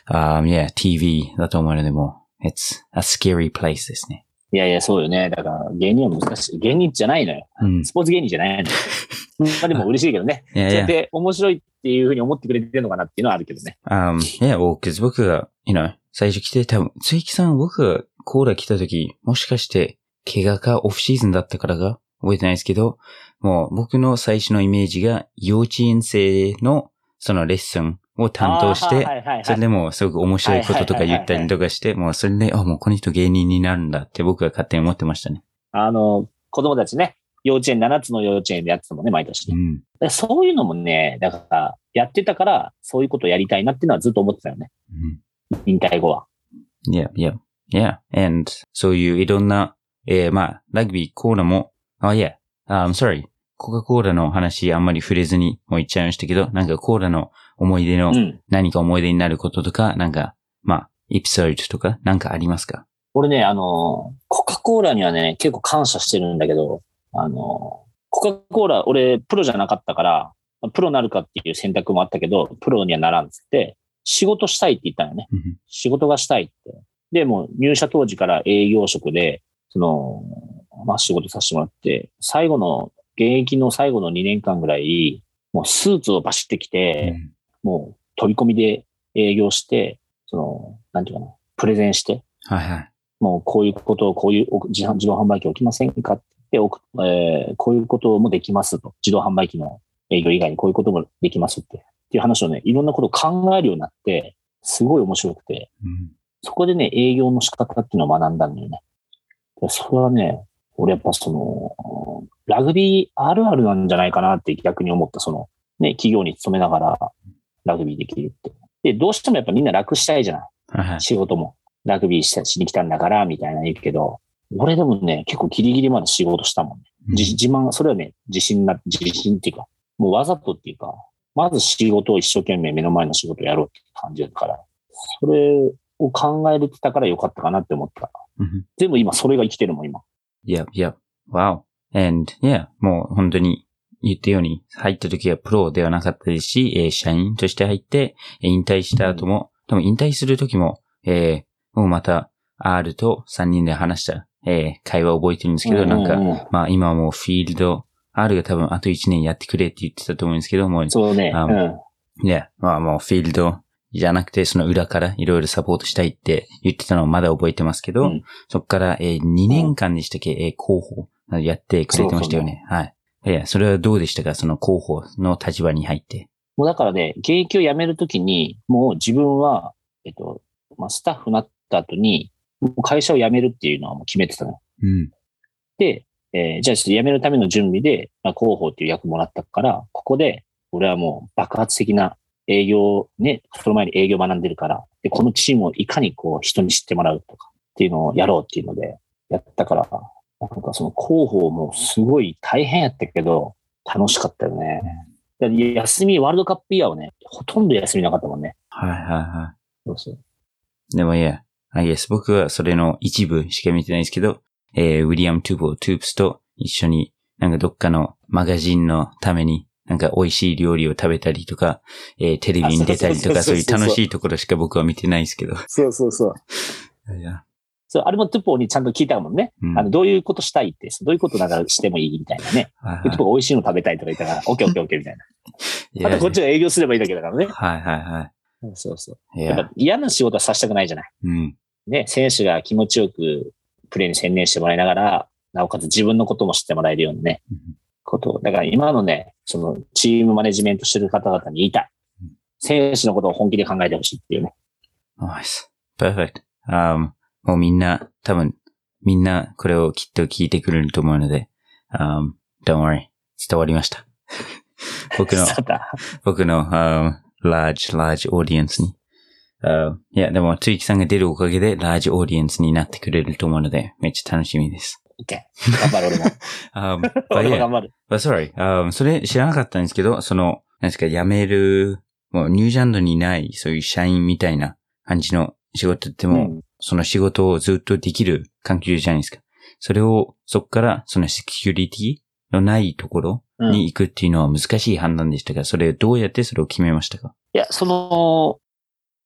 um, yeah, TV だと思うので、もう、it's a scary place ですね。いやいや、そうよね。だから、芸人は難しい。芸人じゃないのよ。うん。スポーツ芸人じゃないのよ。まあでも嬉しいけどね。いやいやそうやっ。て面白いっていうふうに思ってくれてるのかなっていうのはあるけどね。Um, yeah, well, 'cause 僕が、you know, 最初来て、多分、ついきさん、僕がコーラ来た時、もしかして、怪我かオフシーズンだったからか覚えてないですけど、もう僕の最初のイメージが、幼稚園生のそのレッスンを担当して、あーはいはいはいそれでもうすごく面白いこととか言ったりとかして、もうそれで、あ、もうこの人芸人になるんだって僕が勝手に思ってましたね。あの、子供たちね、幼稚園、7つの幼稚園でやってたもんね、毎年ね。うん。でそういうのもね、だから、やってたから、そういうことをやりたいなっていうのはずっと思ってたよね。うん引退後は。Yeah, yeah, yeah. And そういういろんな、えー、まあ、ラグビー、コーラも、あ、yeah, I'm sorry. コカ・コーラの話あんまり触れずにもう言っちゃいましたけど、なんかコーラの思い出のうん。何か思い出になることとか、なんか、まあ、エピソードとか、なんかありますか？俺ね、あの、コカ・コーラにはね、結構感謝してるんだけど、あの、コカ・コーラ、俺、プロじゃなかったから、プロになるかっていう選択もあったけど、プロにはならんっつって、仕事したいって言ったのね。うん仕事がしたいって。で、もう入社当時から営業職で、その、まあ仕事させてもらって、最後の、現役の最後の2年間ぐらい、もうスーツをバシってきて、もう飛び込みで営業して、その、なんていうかな、プレゼンして、はいはい。もうこういうことを、こういうお自販自動販売機置きませんかってえーこういうこともできますと。自動販売機の営業以外にこういうこともできますって。っていう話をね、いろんなことを考えるようになって、すごい面白くて、うんそこでね、営業の仕方っていうのを学んだんだよね。でそれはね、俺やっぱその、ラグビーあるあるなんじゃないかなって逆に思った、その、ね、企業に勤めながらラグビーできるって。で、どうしてもやっぱみんな楽したいじゃないはいはい。仕事も。ラグビーししに来たんだから、みたいな言うけど、俺でもね、結構ギリギリまで仕事したもんね。自自慢、それはね、自信な、自信っていうか、もうわざとっていうか、まず仕事を一生懸命目の前の仕事をやろうって感じだから、それを考えれてたからよかったかなって思った。うん全部今それが生きてるもん、今。Yep, yep. Wow. And yeah, もう本当に言ったように、入った時はプロではなかったですし、えー社員として入って、えー引退した後も、でも引退する時も、えーもうまた R と3人で話した、えー会話を覚えてるんですけど、なんか、ううまあ今はもうフィールド、R が多分あと1年やってくれって言ってたと思うんですけども、そうね。あうん。いや、まあもうフィールドじゃなくて、その裏からいろいろサポートしたいって言ってたのをまだ覚えてますけど、うんそこから、えー2年間でしたっけ、えー広報やってくれてましたよね。はい。いや、それはどうでしたか？その広報の立場に入って。もうだからね、現役を辞めるときに、もう自分は、えっと、まあ、スタッフになった後に、もう会社を辞めるっていうのはもう決めてたの。うん。で、えーじゃあ辞めるための準備で、まあ、広報っていう役もらったから、ここで、俺はもう爆発的な営業、ね、その前に営業学んでるから、で、このチームをいかにこう人に知ってもらうとかっていうのをやろうっていうので、やったから、なんかその広報もすごい大変やったけど、楽しかったよね。休み、ワールドカップイヤーはね、ほとんど休みなかったもんね。はいはいはそうそう。い。でもいや、あ、 yes、僕はそれの一部しか見てないですけど、えーウィリアム・トゥポウ、トゥープスと一緒になんかどっかのマガジンのためになんか美味しい料理を食べたりとか、えーテレビに出たりとかあそいうそううそうそうそう楽しいところしか僕は見てないですけど。そうそうそう。いやそう、あれもトゥポーにちゃんと聞いたもんね。うんあの、どういうことしたいって、どういうことなんかしてもいいみたいなね。はいでトゥポーが美味しいの食べたいとか言ったから、オッケーオッケーオッケーみたいな。いあとこっちが営業すればいいだけだからね。はいはいはそうそう。い。いややっぱ、嫌な仕事はさせたくないじゃない。うん。ね、選手が気持ちよくプレーに専念してもらいながら、なおかつ自分のことも知ってもらえるようなね、ことを。だから今のね、そのチームマネジメントしてる方々に言いたいうん。選手のことを本気で考えてほしいっていうね。Nice. Perfect. Um, もうみんな、多分、みんなこれをきっと聞いてくれると思うので、um, don't worry. 伝わりました。僕の、僕の、um, large, large audience に。Uh, いや、でも、つゆきさんが出るおかげで、large audience になってくれると思うので、めっちゃ楽しみです。OK。頑張る 俺も。Um, but 俺も頑張る。but sorry. Um, それ知らなかったんですけど、その、なんですか、辞める、もうニュージャンドにない、そういう社員みたいな感じの仕事ってもう、うんその仕事をずっとできる環境じゃないですか。それを、そこから、そのセキュリティのないところうんに行くっていうのは難しい判断でしたが、それどうやってそれを決めましたか？いや、その、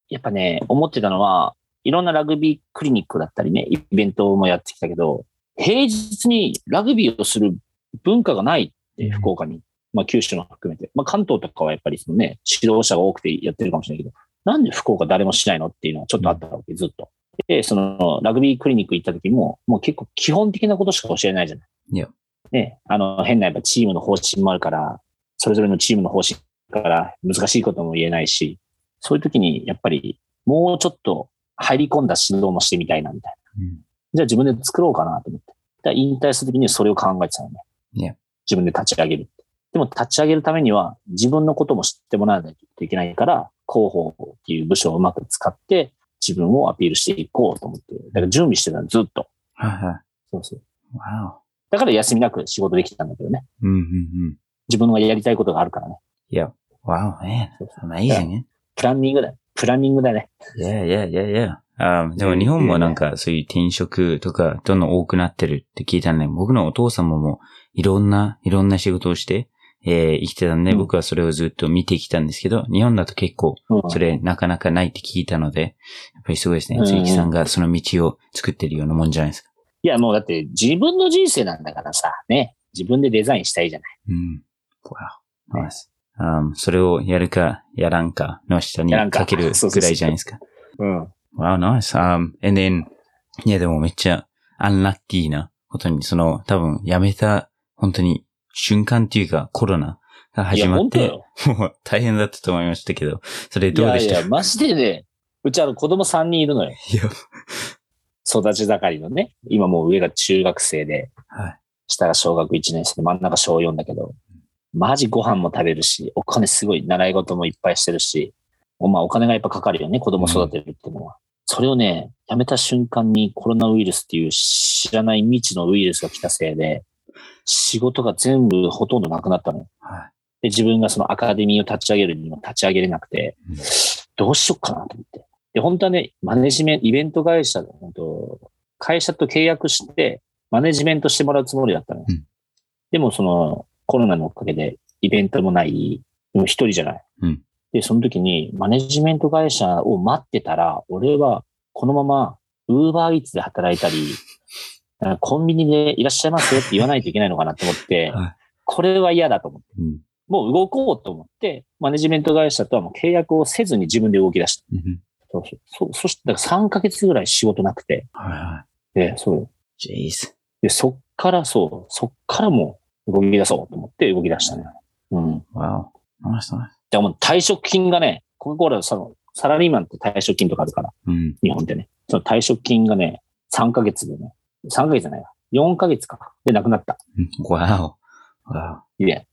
やっぱね、思ってたのは、いろんなラグビークリニックだったりね、イベントもやってきたけど、平日にラグビーをする文化がないって、うん福岡に。まあ、九州も含めて。まあ、関東とかはやっぱりそのね、指導者が多くてやってるかもしれないけど、なんで福岡誰もしないのっていうのはちょっとあったわけ、ずっと。で、その、ラグビークリニック行った時も、もう結構基本的なことしか教えないじゃない。いやね、あの、変なやっぱチームの方針もあるから、それぞれのチームの方針から難しいことも言えないし、そういう時にやっぱりもうちょっと入り込んだ指導もしてみたいなみたいな。うん。じゃあ自分で作ろうかなと思って。だ引退する時にそれを考えてたのね。いや自分で立ち上げる。でも立ち上げるためには自分のことも知ってもらわないといけないから、広報っていう部署をうまく使って自分をアピールしていこうと思って。だから準備してたのずっと。はいはそうそう。い。Wow. だから休みなく仕事できたんだけどね。うんうんうん。自分がやりたいことがあるからね。いや、Wow, man. そうそう Amazing, man. プランニングだよ。プランニングだね。Yeah, yeah, yeah, yeah. あでも日本もなんかそういう転職とかどんどん多くなってるって聞いたんで、僕のお父様もいろんな、いろんな仕事をして、えー、生きてたんで、僕はそれをずっと見てきたんですけど、日本だと結構、それなかなかないって聞いたので、やっぱりすごいですね。つゆきさんがその道を作ってるようなもんじゃないですか。いや、もうだって自分の人生なんだからさ、ね。自分でデザインしたいじゃない。うん。wow. Nice. Um, それをやるか、やらんかの下にかけるぐらいじゃないですか。うん。Wow, nice. Um, and then, いやでもめっちゃアンラッキーなことに、その多分辞めた本当に瞬間っていうかコロナが始まって、もう大変だったと思いましたけど、それどうでした？いやいや、マジでね、うちあの子供3人いるのよ。いや。育ち盛りのね、今もう上が中学生で、はい、下が小学1年生で真ん中小4だけど、マジご飯も食べるし、お金すごい習い事もいっぱいしてるし、まあお金がやっぱかかるよね、子供育てるっていうのは。それをね、やめた瞬間にコロナウイルスっていう知らない未知のウイルスが来たせいで、仕事が全部ほとんどなくなったの。はい、で自分がそのアカデミーを立ち上げるにも立ち上げれなくて、うん、どうしよっかなと思って。で、本当はね、マネジメント、イベント会社で、本当会社と契約して、マネジメントしてもらうつもりだったの。うん、でも、その、コロナのおかげで、イベントもない、もう一人じゃない。うん、で、その時に、マネジメント会社を待ってたら、俺は、このまま、ウーバーイーツで働いたり、コンビニでいらっしゃいますよって 言わないといけないのかなと思って、はい、これは嫌だと思って、うん、もう動こうと思って、マネジメント会社とはもう契約をせずに自分で動き出した。うん、そうそうそそして、だから3ヶ月ぐらい仕事なくて、はいはい、で、そう。ジェイス。で、そっからそう、そっからもう動き出そうと思って動き出したね。うん。わお。ナイスナイス。でも退職金がね、コカ・コーラその、サラリーマンって退職金とかあるから、うん、日本ってね。その退職金がね、3ヶ月でね、3ヶ月じゃないわ。4ヶ月か。で、亡くなった。わお。わお。いや。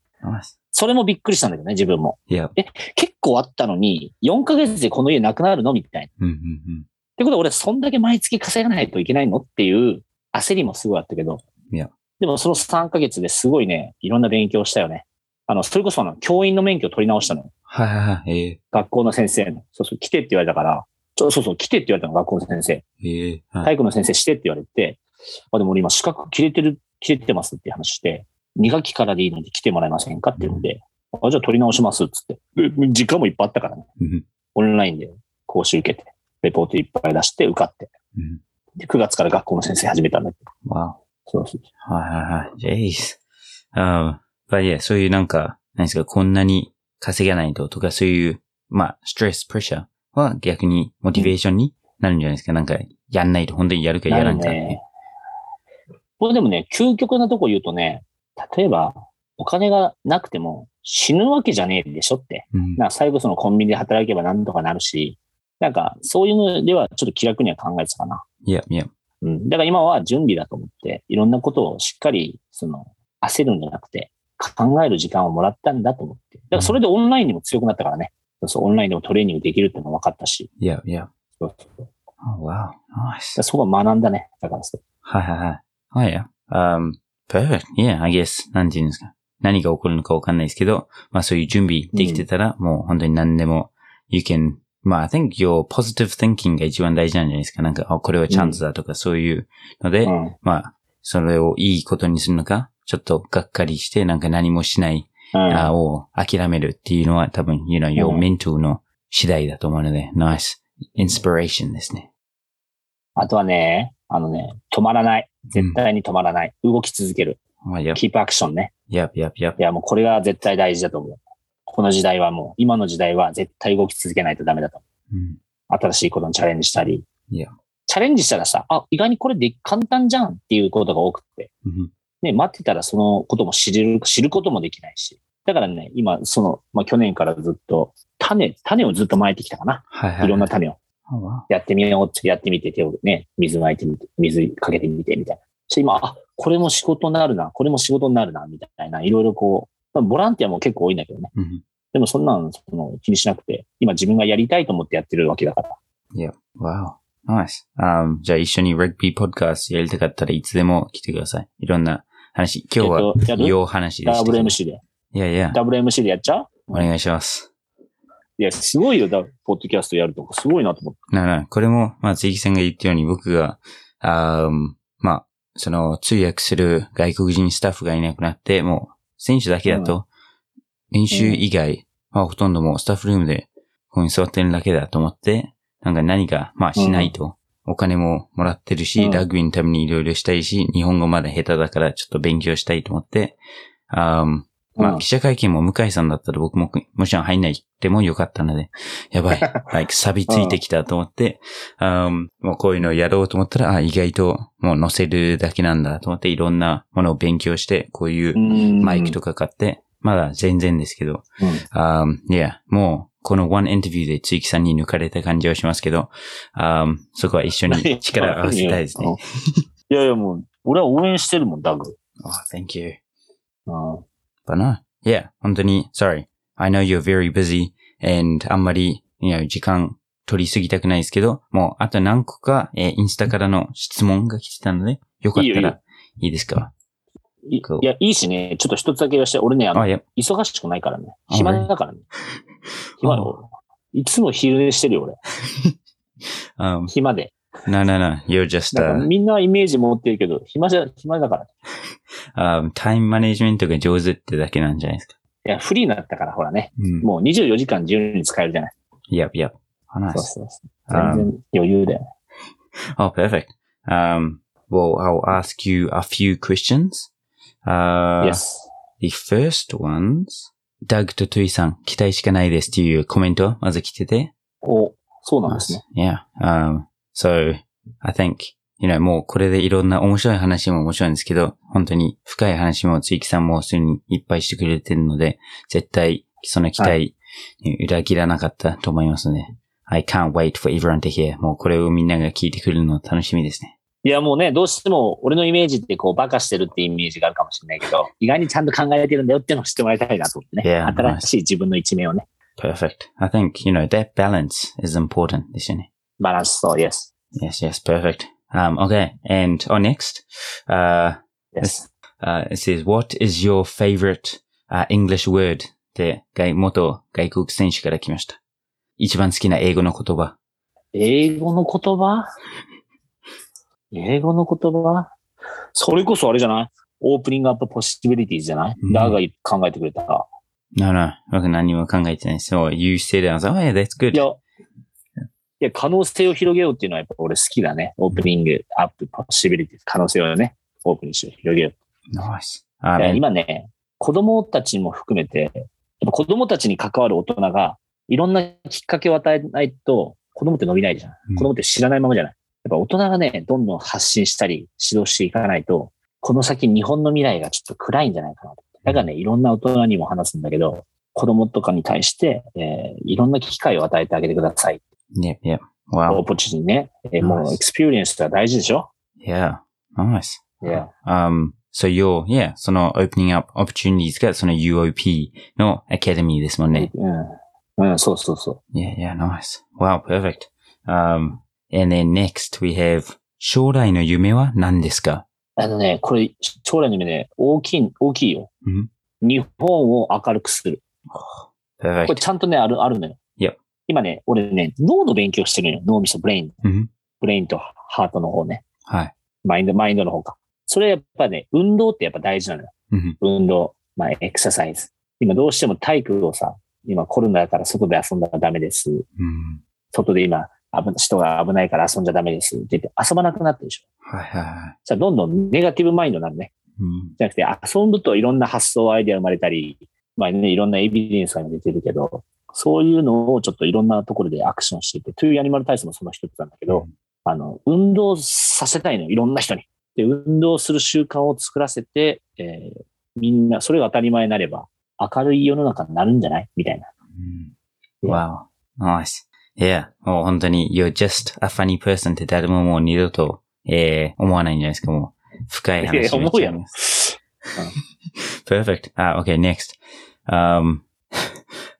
それもびっくりしたんだけどね、自分も。いや。え、結構あったのに、4ヶ月でこの家なくなるのみたいな。うんうんうん。ってことは俺、そんだけ毎月稼がないといけないのっていう焦りもすごいあったけど。いや。でもその3ヶ月ですごいね、いろんな勉強したよね。あの、それこそあの、教員の免許を取り直したの。はいはいはい。えー、学校の先生の。そうそう、来てって言われたから、ちょそうそう、来てって言われたの、学校の先生。えーはい、体育の先生してって言われて、あ、でも俺今資格切れてる、切れてますって話して、2学期からでいいので来てもらえませんかっていうので、うん、あじゃあ取り直しますっつって。時間もいっぱいあったからね。うん、オンラインで講習受けて、レポートいっぱい出して受かって。うん、で、9月から学校の先生始めたんだけど。わそうそう。はいはいはい。ジェイス。ああ、いや、そういうなんか、何ですか、こんなに稼げないととか、そういう、まあ、ストレス、プレッシャーは逆にモチベーションになるんじゃないですか。なんか、やんないと本当にやるかやらんか。ね、これでもね、究極なとこ言うとね、例えば、お金がなくても死ぬわけじゃねえでしょって。うん、な最後そのコンビニで働けばなんとかなるし、なんかそういうのではちょっと気楽には考えてたかな。いや、いや。うん。だから今は準備だと思って、いろんなことをしっかり、その、焦るんじゃなくて、考える時間をもらったんだと思って。だからそれでオンラインにも強くなったからね。そうそう、オンラインでもトレーニングできるってのも分かったし。いや、いや。そうそう。Oh, wow. Nice. そこは学んだね。だからそう。はいはいはい。はいや。Um, perfect. Yeah, I guess. なんて言うんですか。何が起こるのかわかんないですけど、まあそういう準備できてたら、うん、もう本当に何でも、you can まあ、I think your positive thinking が一番大事なんじゃないですか。なんか、あ、これはチャンスだとか、そういうので、うん、まあ、それをいいことにするのか、ちょっとがっかりして、なんか何もしない、うん、あを諦めるっていうのは多分、you know, your mental の次第だと思うので、ナイス、インスピレーションですね。あとはね、あのね、止まらない。絶対に止まらない。うん、動き続ける。キープアクションね。やややいや、もうこれが絶対大事だと思う。この時代はもう、今の時代は絶対動き続けないとダメだと。うん、新しいことにチャレンジしたり。チャレンジしたらさ、あ、意外にこれで簡単じゃんっていうことが多くて。うん、ね、待ってたらそのことも知る、知ることもできないし。だからね、今、その、まあ、去年からずっと、種、種をずっと撒いてきたかな。はいはい、いろんな種を。やってみようって、やってみて、手をね、水撒いてみて、水かけてみて、みたいな。そ今、あ、これも仕事になるな、これも仕事になるな、みたいな、いろいろこう、ボランティアも結構多いんだけどね。うん、でもそんなのその気にしなくて、今自分がやりたいと思ってやってるわけだから。いや、wow. Nice. Um, じゃあ一緒に Rugby Podcast やりたかったらいつでも来てください。いろんな話。今日は、よう話でした。WMC で。いやいや。WMC でやっちゃう？お願いします。いや、すごいよ、だ、ポッドキャストやるとか、すごいなと思って。なな、これも、まあ、鈴木さんが言ったように僕が、あーまあ、その、通訳する外国人スタッフがいなくなって、もう、選手だけだと、練習以外、まあ、ほとんどもうスタッフルームで、ここに座ってるだけだと思って、なんか何か、まあ、しないと、お金ももらってるし、うん。ラグビーのためにいろいろしたいし、日本語まだ下手だからちょっと勉強したいと思って、あーまあ、うん記者会見も向井さんだったら僕ももちろん入んないでもよかったので、やばい、like 錆びついてきたと思って、um, もうこういうのをやろうと思ったら、あ、意外ともう載せるだけなんだと思っていろんなものを勉強して、こういうマイクとか。か買って、まだ全然ですけど、うん。um, いや、もうこのワンインタビューでつゆきさんに抜かれた感じはしますけど、um, そこは一緒に 力を合わせたいですね。いやいや、もう、俺は応援してるもん、ダグ。Oh, thank you. うん。But no, yeah, 本当に、sorry. I know you're very busy and あんまり、you know, 時間取りすぎたくないですけど、もうあと何個か、えーインスタからの質問が来てたので、よかったらいいですか？いや、いいしね、ちょっと一つだけ言わして、俺ね、あの忙しくないからね。あ暇だからね。暇。いつも昼寝してるよ、俺。um, 暇で。No, no, no, you're just, だから uh, みんなイメージ持ってるけど、暇じゃ、暇だから。um, タイムマネジメントが上手ってだけなんじゃないですか。いや、フリーになったから、ほらね。うん。もう24時間自由に使えるじゃない。Yep, yep. Oh, そう.そうそう。全然余裕だよね。Oh, perfect. Um, well, I'll ask you a few questions. Uh, yes. The first ones, ダグとトゥイさん、期待しかないですっていうコメントまず来てて。お、そうなんですね。Yeah. Um, so, I think, you know, もうこれでいろんな面白い話も面白いんですけど、本当に深い話もつゆきさんもすでにいっぱいしてくれてるので、絶対その期待、裏切らなかったと思いますので、I can't wait for everyone to hear. もうこれをみんなが聞いてくれるの楽しみですね。いや、もうね、どうしても俺のイメージってこう、バカしてるってイメージがあるかもしれないけど、意外にちゃんと考えてるんだよっていうのを知ってもらいたいなと思ってね。Yeah, 新しい自分の一面をね、Perfect. I think, you know, that balance is important ですよね。バランスと、yes. Yes, yes, perfect. Um, okay, and oh, next, uh, yes. uh, it says, "What is your favorite uh, English word?" で、外元外国選手から来ました。一番好きな英語の言葉。英語の言葉英語の言葉それこそあれじゃないオープニングアップポッシビリティじゃない、うんダーが考えてくれた。No, no, 僕何も考えてない。So, you said it. I was like, oh yeah, that's い good. や、いや、可能性を広げようっていうのはやっぱ俺好きだね。オープニングアップポッシビリティ。可能性をね、オープンにして広げよう。いや Um, 今ね、子供たちも含めて、やっぱ子供たちに関わる大人が、いろんなきっかけを与えないと、子供って伸びないじゃん。うん子供って知らないままじゃない。やっぱ大人がね、どんどん発信したり、指導していかないと、この先日本の未来がちょっと暗いんじゃないかなと。だからね、いろんな大人にも話すんだけど、子供とかに対して、えーいろんな機会を与えてあげてください。Yep, yep. Oh wow. ポチにね、えーもう Nice. experience は大事でしょ Yeah. Nice. Yeah. Um, so you're, yeah, その opening up opportunities がその UOP の academy ですもんね。うん。うん、そうそうそう。Yeah, yeah, nice. Wow, perfect. Um, and then next we have 将来の夢は何ですかあのね、これ、将来の夢ね、大きい、大きいよ。うん日本を明るくする。これ Perfect. ちゃんとね、ある、あるのよ。今ね、俺ね、脳の勉強してるのよ。脳みそ、 brain。うん brain とハートの方ね。はい。マインド、マインドの方か。それやっぱね、運動ってやっぱ大事なのよ。うん運動。まあ、エクササイズ。今どうしても体育をさ、今コロナだから外で遊んだらダメです。うん外で今、危人が危ないから遊んじゃダメですって言って遊ばなくなってるでしょ。はいはいはい。じゃあどんどんネガティブマインドになるね。うんじゃなくて、遊ぶといろんな発想、アイデア生まれたり、まあね、いろんなエビデンスが出てるけど、そういうのをちょっといろんなところでアクションしていて、トゥーアニマル体操もその一つなんだけど、あの、運動させたいのよ、いろんな人に。で、運動する習慣を作らせて、えーみんな、それが当たり前になれば、明るい世の中になるんじゃない？みたいな。うん Wow. Nice. Yeah. もう本当に you're just a funny person って誰ももう二度と、えー、思わないんじゃないですか。もう 深いいや話思うやろろ。Perfect. Ah, okay, next. Um,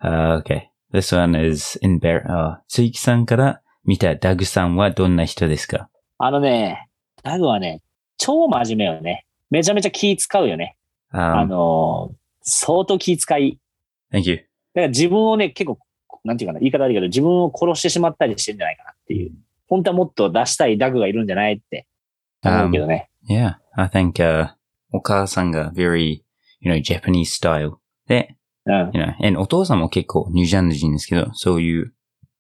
uh, okay. This one is in bear, uh, ついきさんから見たダグさんはどんな人ですか？あのね、ダグはね、超真面目よね。めちゃめちゃ気使うよね。あ um, のー相当気遣い。Thank you. だから自分をね、結構なんていうかな、言い方悪いけど、自分を殺してしまったりしてんじゃないかなっていう。本当はもっと出したいダグがいるんじゃないって思うけどね。Yeah, I think, uh, お母さんが very, you know, Japanese style で、うん。you know, and お父さんも結構ニュージャンル人ですけど、そういう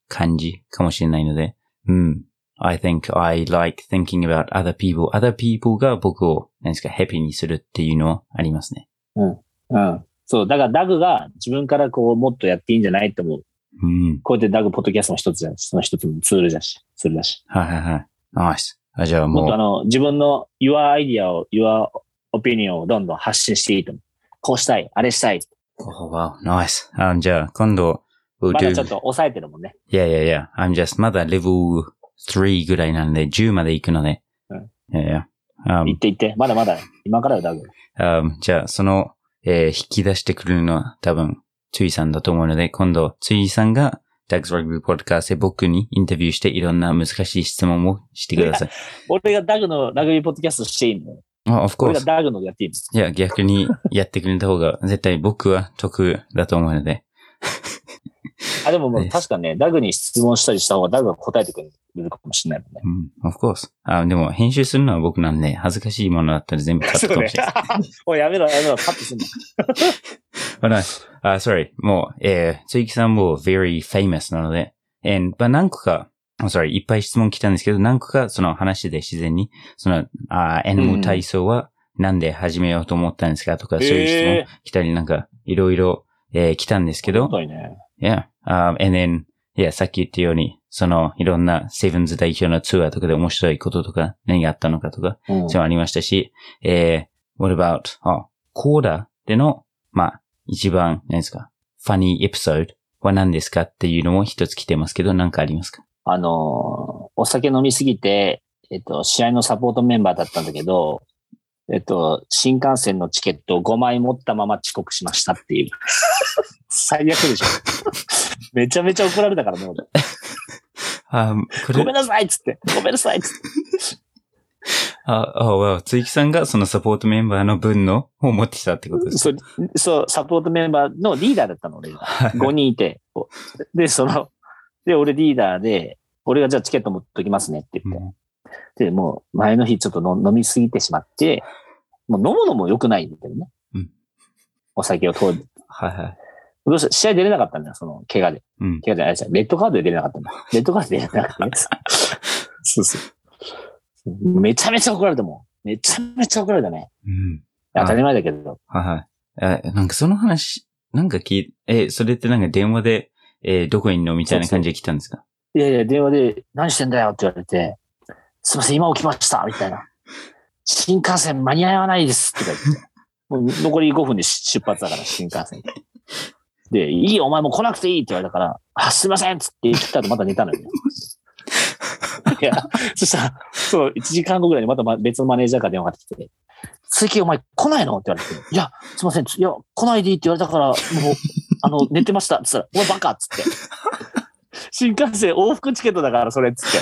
感じかもしれないので、うん。I think I like thinking about other people. other people が僕を、何ですか、ハッピーにするっていうのはありますね。うん。そう。だからダグが自分からこう、もっとやっていいんじゃないって思う。うん。こうやってダグポッドキャストの一つじゃん。その一つのツールだし、ツールだし。はいはいはい。ナイス。あ、じゃあももっとあの、自分の your idea を、your opinion をどんどん発信していいと思う。こうしたい、あれしたい。う、oh, wow, nice. あじゃあ今度、we'll まだ do, ちょっと抑えてるもんね。yeah, yeah, yeah. I'm just まだ level 3ぐらいなんで、10まで行くので。うん。Yeah, yeah. Um, 言って言って。まだまだ、今からよ、ダグ。um, じゃあ、その、えー引き出してくるのは多分、ついさんだと思うので、今度、ついさんが、Doug's Rugby Podcast で僕にインタビューしていろんな難しい質問をしてください。俺がダグのラグビーポッドキャストしていいの？あ、of 俺 course. がダグのやっていいのいや、逆にやってくれた方が絶対僕は得だと思うので。あ、でももうです確かね、ダグに質問したりした方がダグが答えてくれるかもしれないもんね。うん、of course. あ、でも編集するのは僕なんで、恥ずかしいものだったら全部カットかもしれない。おい、やめろ、やめろ、カットすんな。あ、なあ、sorry. もう、えー、つゆきさんも very famous なので、and, まあ、何個か、あ sorry, いっぱい質問来たんですけど、何個かその話で自然に、その、あ、アニマル体操はなんで始めようと思ったんですかとか、そういう質問え来たりなんか、いろいろ、えー来たんですけー、どね。yeah, um, and then, yeah, さっき言ったように、その、いろんなセブンズ代表のツアーとかで面白いこととか、何があったのかとか、うん。そうありましたし、えー、what about, あ、コーダでの、まあ、一番、何ですか、ファニーエピソードは何ですかっていうのも一つ来てますけど、何かありますか？あのーお酒飲みすぎて、えっと、試合のサポートメンバーだったんだけど、えっと、新幹線のチケットを5枚持ったまま遅刻しましたっていう。最悪でしょ。めちゃめちゃ怒られたからね、俺。あ、ごめん、なさいっつって。ごめんなさいっつって。あ、あ、わ、つゆきさんがそのサポートメンバーの分のを持ってきたってことですそう、そう、サポートメンバーのリーダーだったの、俺が。5人いて。で、その、で、俺リーダーで、俺がじゃあチケット持っときますねって言って。うんで、もう前の日ちょっとの飲みすぎてしまって、もう飲むのも良くないんだけどね。うんお酒を通る。はいはい。どうして試合出れなかったんだよ、その、怪我で。うん。怪我じゃないですレッドカードで出れなかったんだ。レッドカードで出れなかったね。そうそう。めちゃめちゃ怒られたもん。めちゃめちゃ怒られたね。うん。当たり前だけど。はいはい。え、なんかその話、なんか聞い、え、それってなんか電話で、えーどこにいんのみたいな感じで来たんですか？いやいや、電話で、何してんだよって言われて、すいません、今起きましたみたいな。新幹線間に合わないですって言って。もう残り5分で出発だから、新幹線。で、いいよ、お前もう来なくていいって言われたから、あ、すいませんっつって言ったらまた寝たのよ。いや、そしたら、そう、1時間後ぐらいにまたま別のマネージャーから電話がかかってきて、鈴木お前来ないの？って言われて、いや、すいません、いや、来ないでいいって言われたから、もう、あの、寝てましたって言ったら、お前バカっつって。新幹線往復チケットだから、それっつって。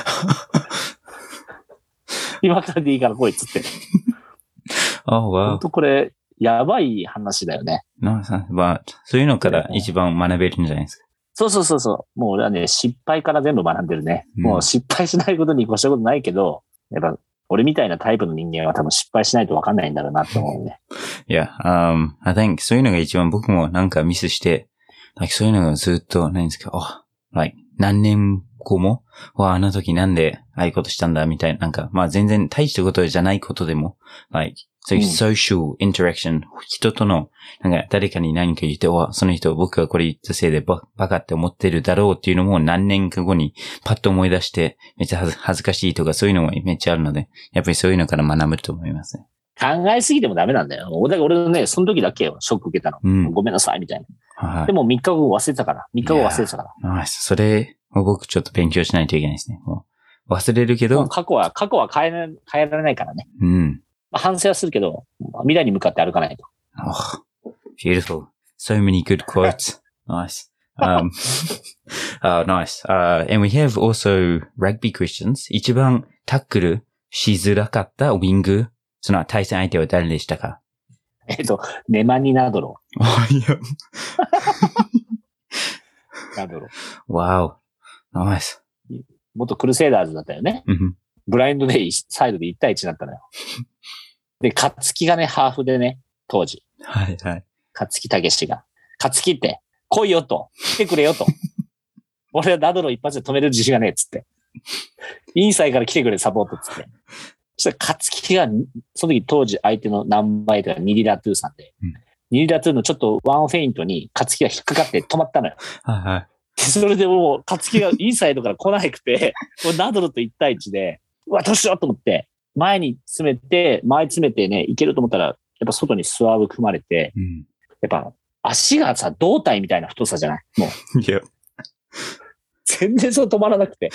今からでいいから来いっつって。あ、わ本当これ、やばい話だよね。まあ、そういうのから一番学べるんじゃないですか。そうそうそうそう。もう俺はね、失敗から全部学んでるね。うんもう失敗しないことに越したことないけど、やっぱ、俺みたいなタイプの人間は多分失敗しないと分かんないんだろうなって思うね。いや、um, I think そういうのが一番僕もなんかミスして、like そういうのがずっと、何ですか、あ、like 何年後も、わ、あの時なんでああいうことしたんだみたいな、なんか、まあ全然大したことじゃないことでも、like そういううん social interaction、人との、なんか誰かに何か言って、わ、その人僕がこれ言ったせいでババカって思ってるだろうっていうのも何年か後にパッと思い出して、めっちゃ恥ず恥ずかしいとかそういうのもめっちゃあるので、やっぱりそういうのから学ぶと思いますね。考えすぎてもダメなんだよ。俺俺のね、その時だけよ、ショック受けたの。うん。ごめんなさい、みたいな。はいで。も3日後忘れてたから。3日後忘れてたから。ナイス。それを僕ちょっと勉強しないといけないですね。もう忘れるけどもう、過去は、過去は変えられ変えられないからね。うん。まあ、反省はするけど、未来に向かって歩かないと。Oh, beautiful. So many good quotes. nice. Um, uh, nice. Uh, and we have also rugby questions. 一番タックルしづらかったウィング。その対戦相手は誰でしたか？えっと、ネマニナドロ。あ、いや。ナドロ。Wow. Nice. 元クルセイダーズだったよね。Mhm. ブラインドでサイドで1対1になったのよ。で、勝木がね、ハーフでね、当時。はいはい。勝木武史が。勝木って、来いよと。来てくれよと。俺はナドロ一発で止める自信がねえっつって。インサイから来てくれ、サポートっつって。そしたら勝木が、その時当時相手の何倍とかニリラトゥーさんで、うんニリラトゥーのちょっとワンフェイントに勝木が引っかかって止まったのよ。はいはい。でそれでもう、勝木がインサイドから来なくて、もうナドロと1対1で、うわ、どうしようと思って、前に詰めて、前に詰めてね、いけると思ったら、やっぱ外にスワーブ組まれて、うん。やっぱ足がさ、胴体みたいな太さじゃない？もう、いや。全然そう止まらなくて。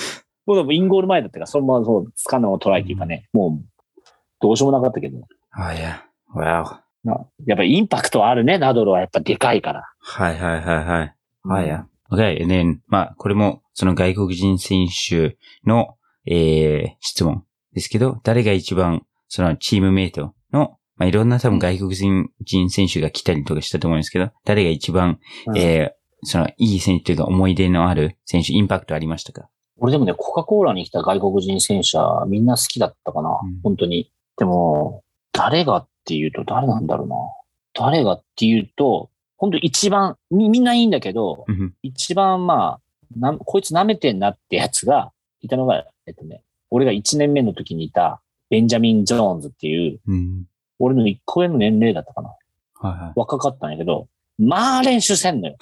もうでもインゴール前だったから、そのままそう、つかんだのトライっていうかね、もう、どうしようもなかったけど。Oh yeah. Wow. なやっぱりインパクトはあるね、ナドロはやっぱでかいから。はいはいはいはい。はいや。Okay. And then, まあ、これも、その外国人選手の、えー、質問ですけど、誰が一番、そのチームメイトの、まあ、いろんな多分外国人人選手が来たりとかしたと思うんですけど、誰が一番、うんえー、その、いい選手というか思い出のある選手、インパクトありましたか？俺でもね、コカ・コーラに来た外国人選手はみんな好きだったかな、うん本当に。でも、誰がっていうと誰なんだろうな。誰がっていうと、本当一番、みみんないいんだけど、うん一番まあ、なこいつ舐めてんなってやつがいたのが、えっとね、俺が1年目の時にいたベンジャミン・ジョーンズっていう、うん。俺の1個上の年齢だったかな。はいはい。若かったんやけど、まあ練習せんのよ。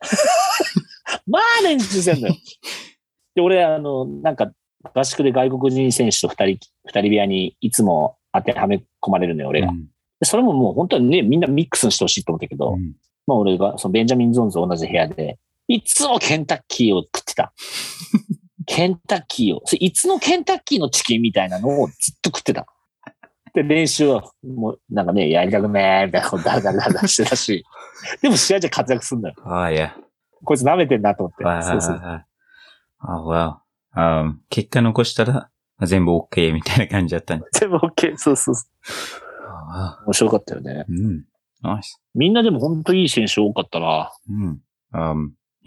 まあ練習せんのよ。で、俺、あの、なんか、合宿で外国人選手と二人、二人部屋にいつも当てはめ込まれるのよ、俺が。うんでそれももう本当にね、みんなミックスにしてほしいと思ったけど、うんまあ俺が、そのベンジャミン・ゾーンズと同じ部屋で、いつもケンタッキーを食ってた。ケンタッキーを。いつのケンタッキーのチキンみたいなのをずっと食ってた。で、練習は、もう、なんかね、やりたくねーみたいなことだらだらだらしてたし、でも試合じゃ活躍すんだよ。ああ、いや。こいつ舐めてんなと思って。はいはいそうそうはいはい。あ、わあ、結果残したら、まあ全部 OK みたいな感じだったんで。全部 OK。そうそうそあ面白かったよね。うん。ナイス。みんなでも本当いい選手多かったな。うん。あ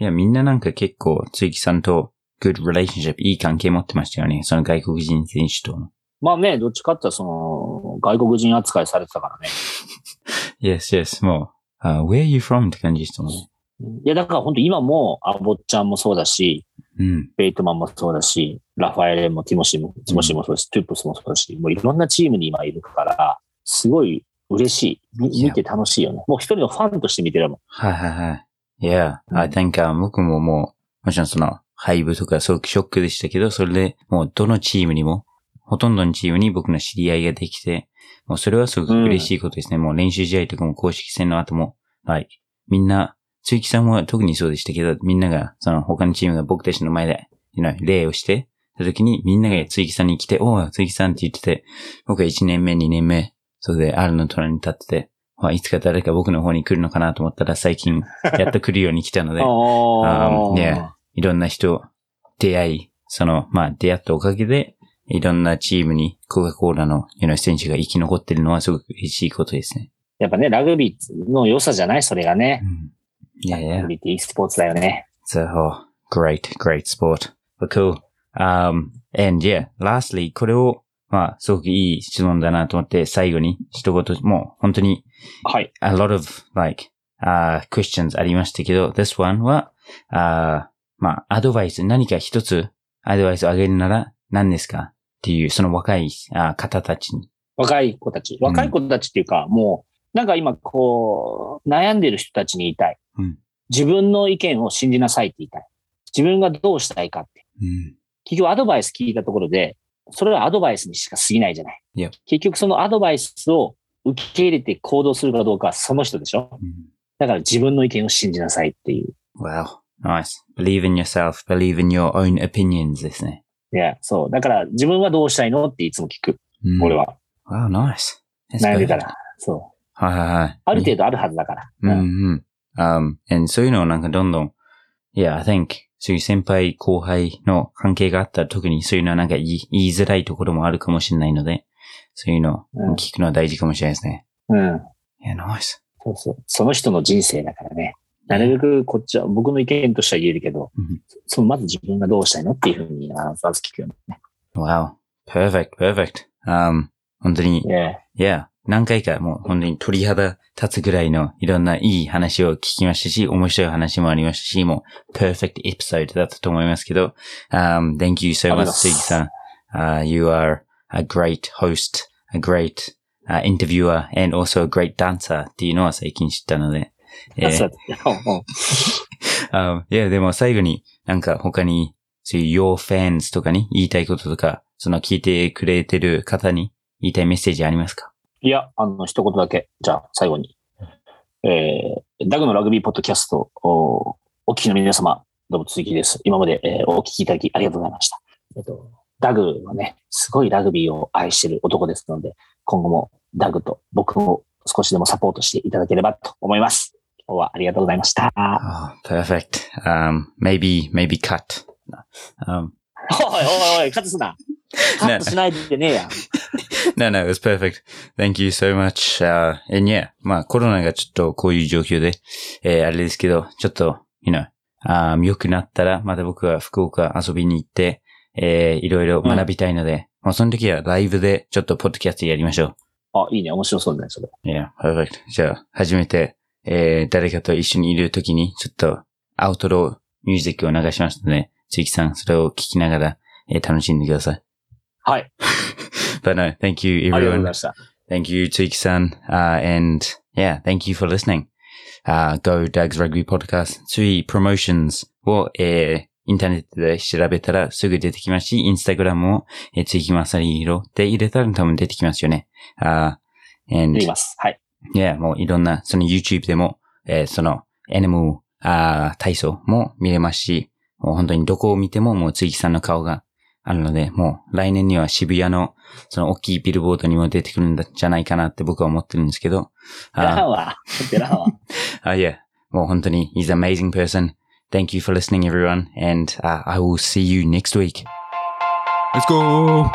いや、みんななんか結構、つきさんと good relationship、いい関係持ってましたよね。その外国人選手との。まあね、どっちかって言ったらその、外国人扱いされてたからね。Yes, yes, もう、あ where are you from? って感じでしたもんね。いや、だから本当今も、アボッちゃんもそうだし、うん。ベイトマンもそうだし、ラファエレもティモシーも、ティモシーもそうだし、トゥープスもそうだし、もういろんなチームに今いるから、すごい嬉しい。見て楽しいよね。もう一人のファンとして見てるもん。はいはいはい。Yeah, うん I think、uh, 僕ももう、もちろんその、廃部とかすごくショックでしたけど、それでもうどのチームにも、ほとんどのチームに僕の知り合いができて、もうそれはすごく嬉しいことですね。もう練習試合とかも公式戦の後も、はい。みんな、つきさんも特にそうでしたけど、みんなが、その他のチームが僕たちの前で、you know 礼をして、た時にみんながつきさんに来て、おう、つきさんって言ってて、僕は1年目、2年目、それで R の隣に立ってて、まあいつか誰か僕の方に来るのかなと思ったら最近 やっと来るように来たので、ああねいろんな人、出会い、その、まあ出会ったおかげで、いろんなチームにコカ・コーラのような選手が生き残ってるのはすごく嬉しいことですね。やっぱね、ラグビーの良さじゃないそれがね。いやいやラグ、ビーっていいスポーツだよね。a whole great, great sport. But cool. Um, and yeah, lastly, これを、まあ、すごくいい質問だなと思って、最後に一言、もう本当にはい。a lot of like, uh, questions ありましたけど、this one は、uh, まあ、アドバイス、何か一つアドバイスをあげるなら何ですかっていう、その若い、あ方たちに。若い子たち。若い子たちっていうか、もう、なんか今こう、悩んでる人たちに言いたい。うん自分の意見を信じなさいって言いたい。自分がどうしたいかって。うん。結局アドバイス聞いたところで、それはアドバイスにしか過ぎないじゃない。Yep. 結局そのアドバイスを受け入れて行動するかどうかはその人でしょだから自分の意見を信じなさいっていう。Wow. Nice. Believe in yourself. Believe in your own opinions ですね。いや、そう。だから自分はどうしたいのっていつも聞く。うん俺。は。Wow, nice. 悩んで.たら。そう。はいはいはい。ある程度あるはずだから。うんうんうん。um, and そういうのをなんかどんどん、yeah, I think, そういう先輩後輩の関係があったら特にそういうのはなんか言い言いづらいところもあるかもしれないので、そういうのうんを聞くのは大事かもしれないですね。うん。Yeah, nice. そうそう。その人の人生だからね。なるべくこっちは、僕の意見としては言えるけど、うんそのまず自分がどうしたいのっていうふうに、あまず聞くよね。Wow. Perfect, perfect. Um, 本当に、え Yeah. 何回かもう本当に鳥肌立つぐらいのいろんないい話を聞きましたし、面白い話もありましたし、もう perfect episode だったと思いますけど、um, thank you so much, ます杉さん。Uh, you are a great host, a great、uh, interviewer, and also a great dancer. っていうのは最近知ったので。ええ ー。いや、でも最後になんか他に、そういう your fans とかに言いたいこととか、その聞いてくれてる方に言いたいメッセージありますか？いや、あの、一言だけ。じゃあ、最後に。えー、ダグのラグビーポッドキャスト、おお聞きの皆様、どうも続きです。今まで、えーお聞きいただきありがとうございました。えっと、ダグはね、すごいラグビーを愛している男ですので、今後もダグと僕も少しでもサポートしていただければと思います。今日はありがとうございました。Oh, perfect. Um, maybe, maybe cut. Um, おいおいおい、カットすな。カットしないでねえや。no, no, it was perfect. Thank you so much. Uh, and yeah, まあコロナがちょっとこういう状況で、えーあれですけど、ちょっと、you know, あー良くなったら、また僕は福岡遊びに行って、えーいろいろ学びたいので、もうその時はライブでちょっとポッドキャストやりましょあ、いいね。面白そうだね、それ。う。Yeah, perfect. じゃあ、初めて、えー誰かと一緒にいる時に、ちょっと、アウトローミュージックを流しましたので、つゆきさん、それを聞きながら、えー楽しんでください。はい。But no, thank you ありがとうござい everyone. ました。Thank you, Tsuki-san. Uh, and yeah, thank you for listening. Uh, Go Dags Rugby Podcast. 次、promotions を、えーインターネットで調べたらすぐ出てきますし、インスタグラムを、えー、つきまさり色で入れたら多分出てきますよね。Uh, and ます。はい。yeah, もういろんな、その YouTube でも、えーその Animal あー体操も見れますし、もう本当にどこを見てももうつきさんの顔があるので、もう来年には渋谷のその大きいビルボードにも出てくるんじゃないかなって僕は思ってるんですけど、デラハあは？あ、いや、もう本当に he's an amazing person. Thank you for listening everyone and、uh, I will see you next week. Let's go!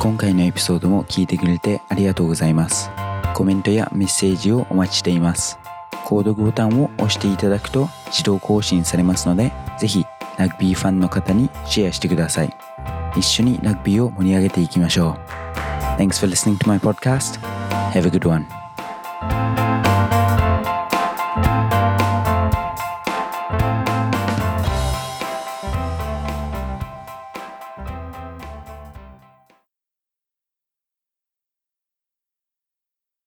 今回のエピソードも聞いてくれてありがとうございます。コメントやメッセージをお待ちしています。購読ボタンを押していただくと自動更新されますので、ぜひラグビーファンの方にシェアしてください。一緒にラグビーを盛り上げていきましょう。Thanks for listening to my podcast. Have a good one.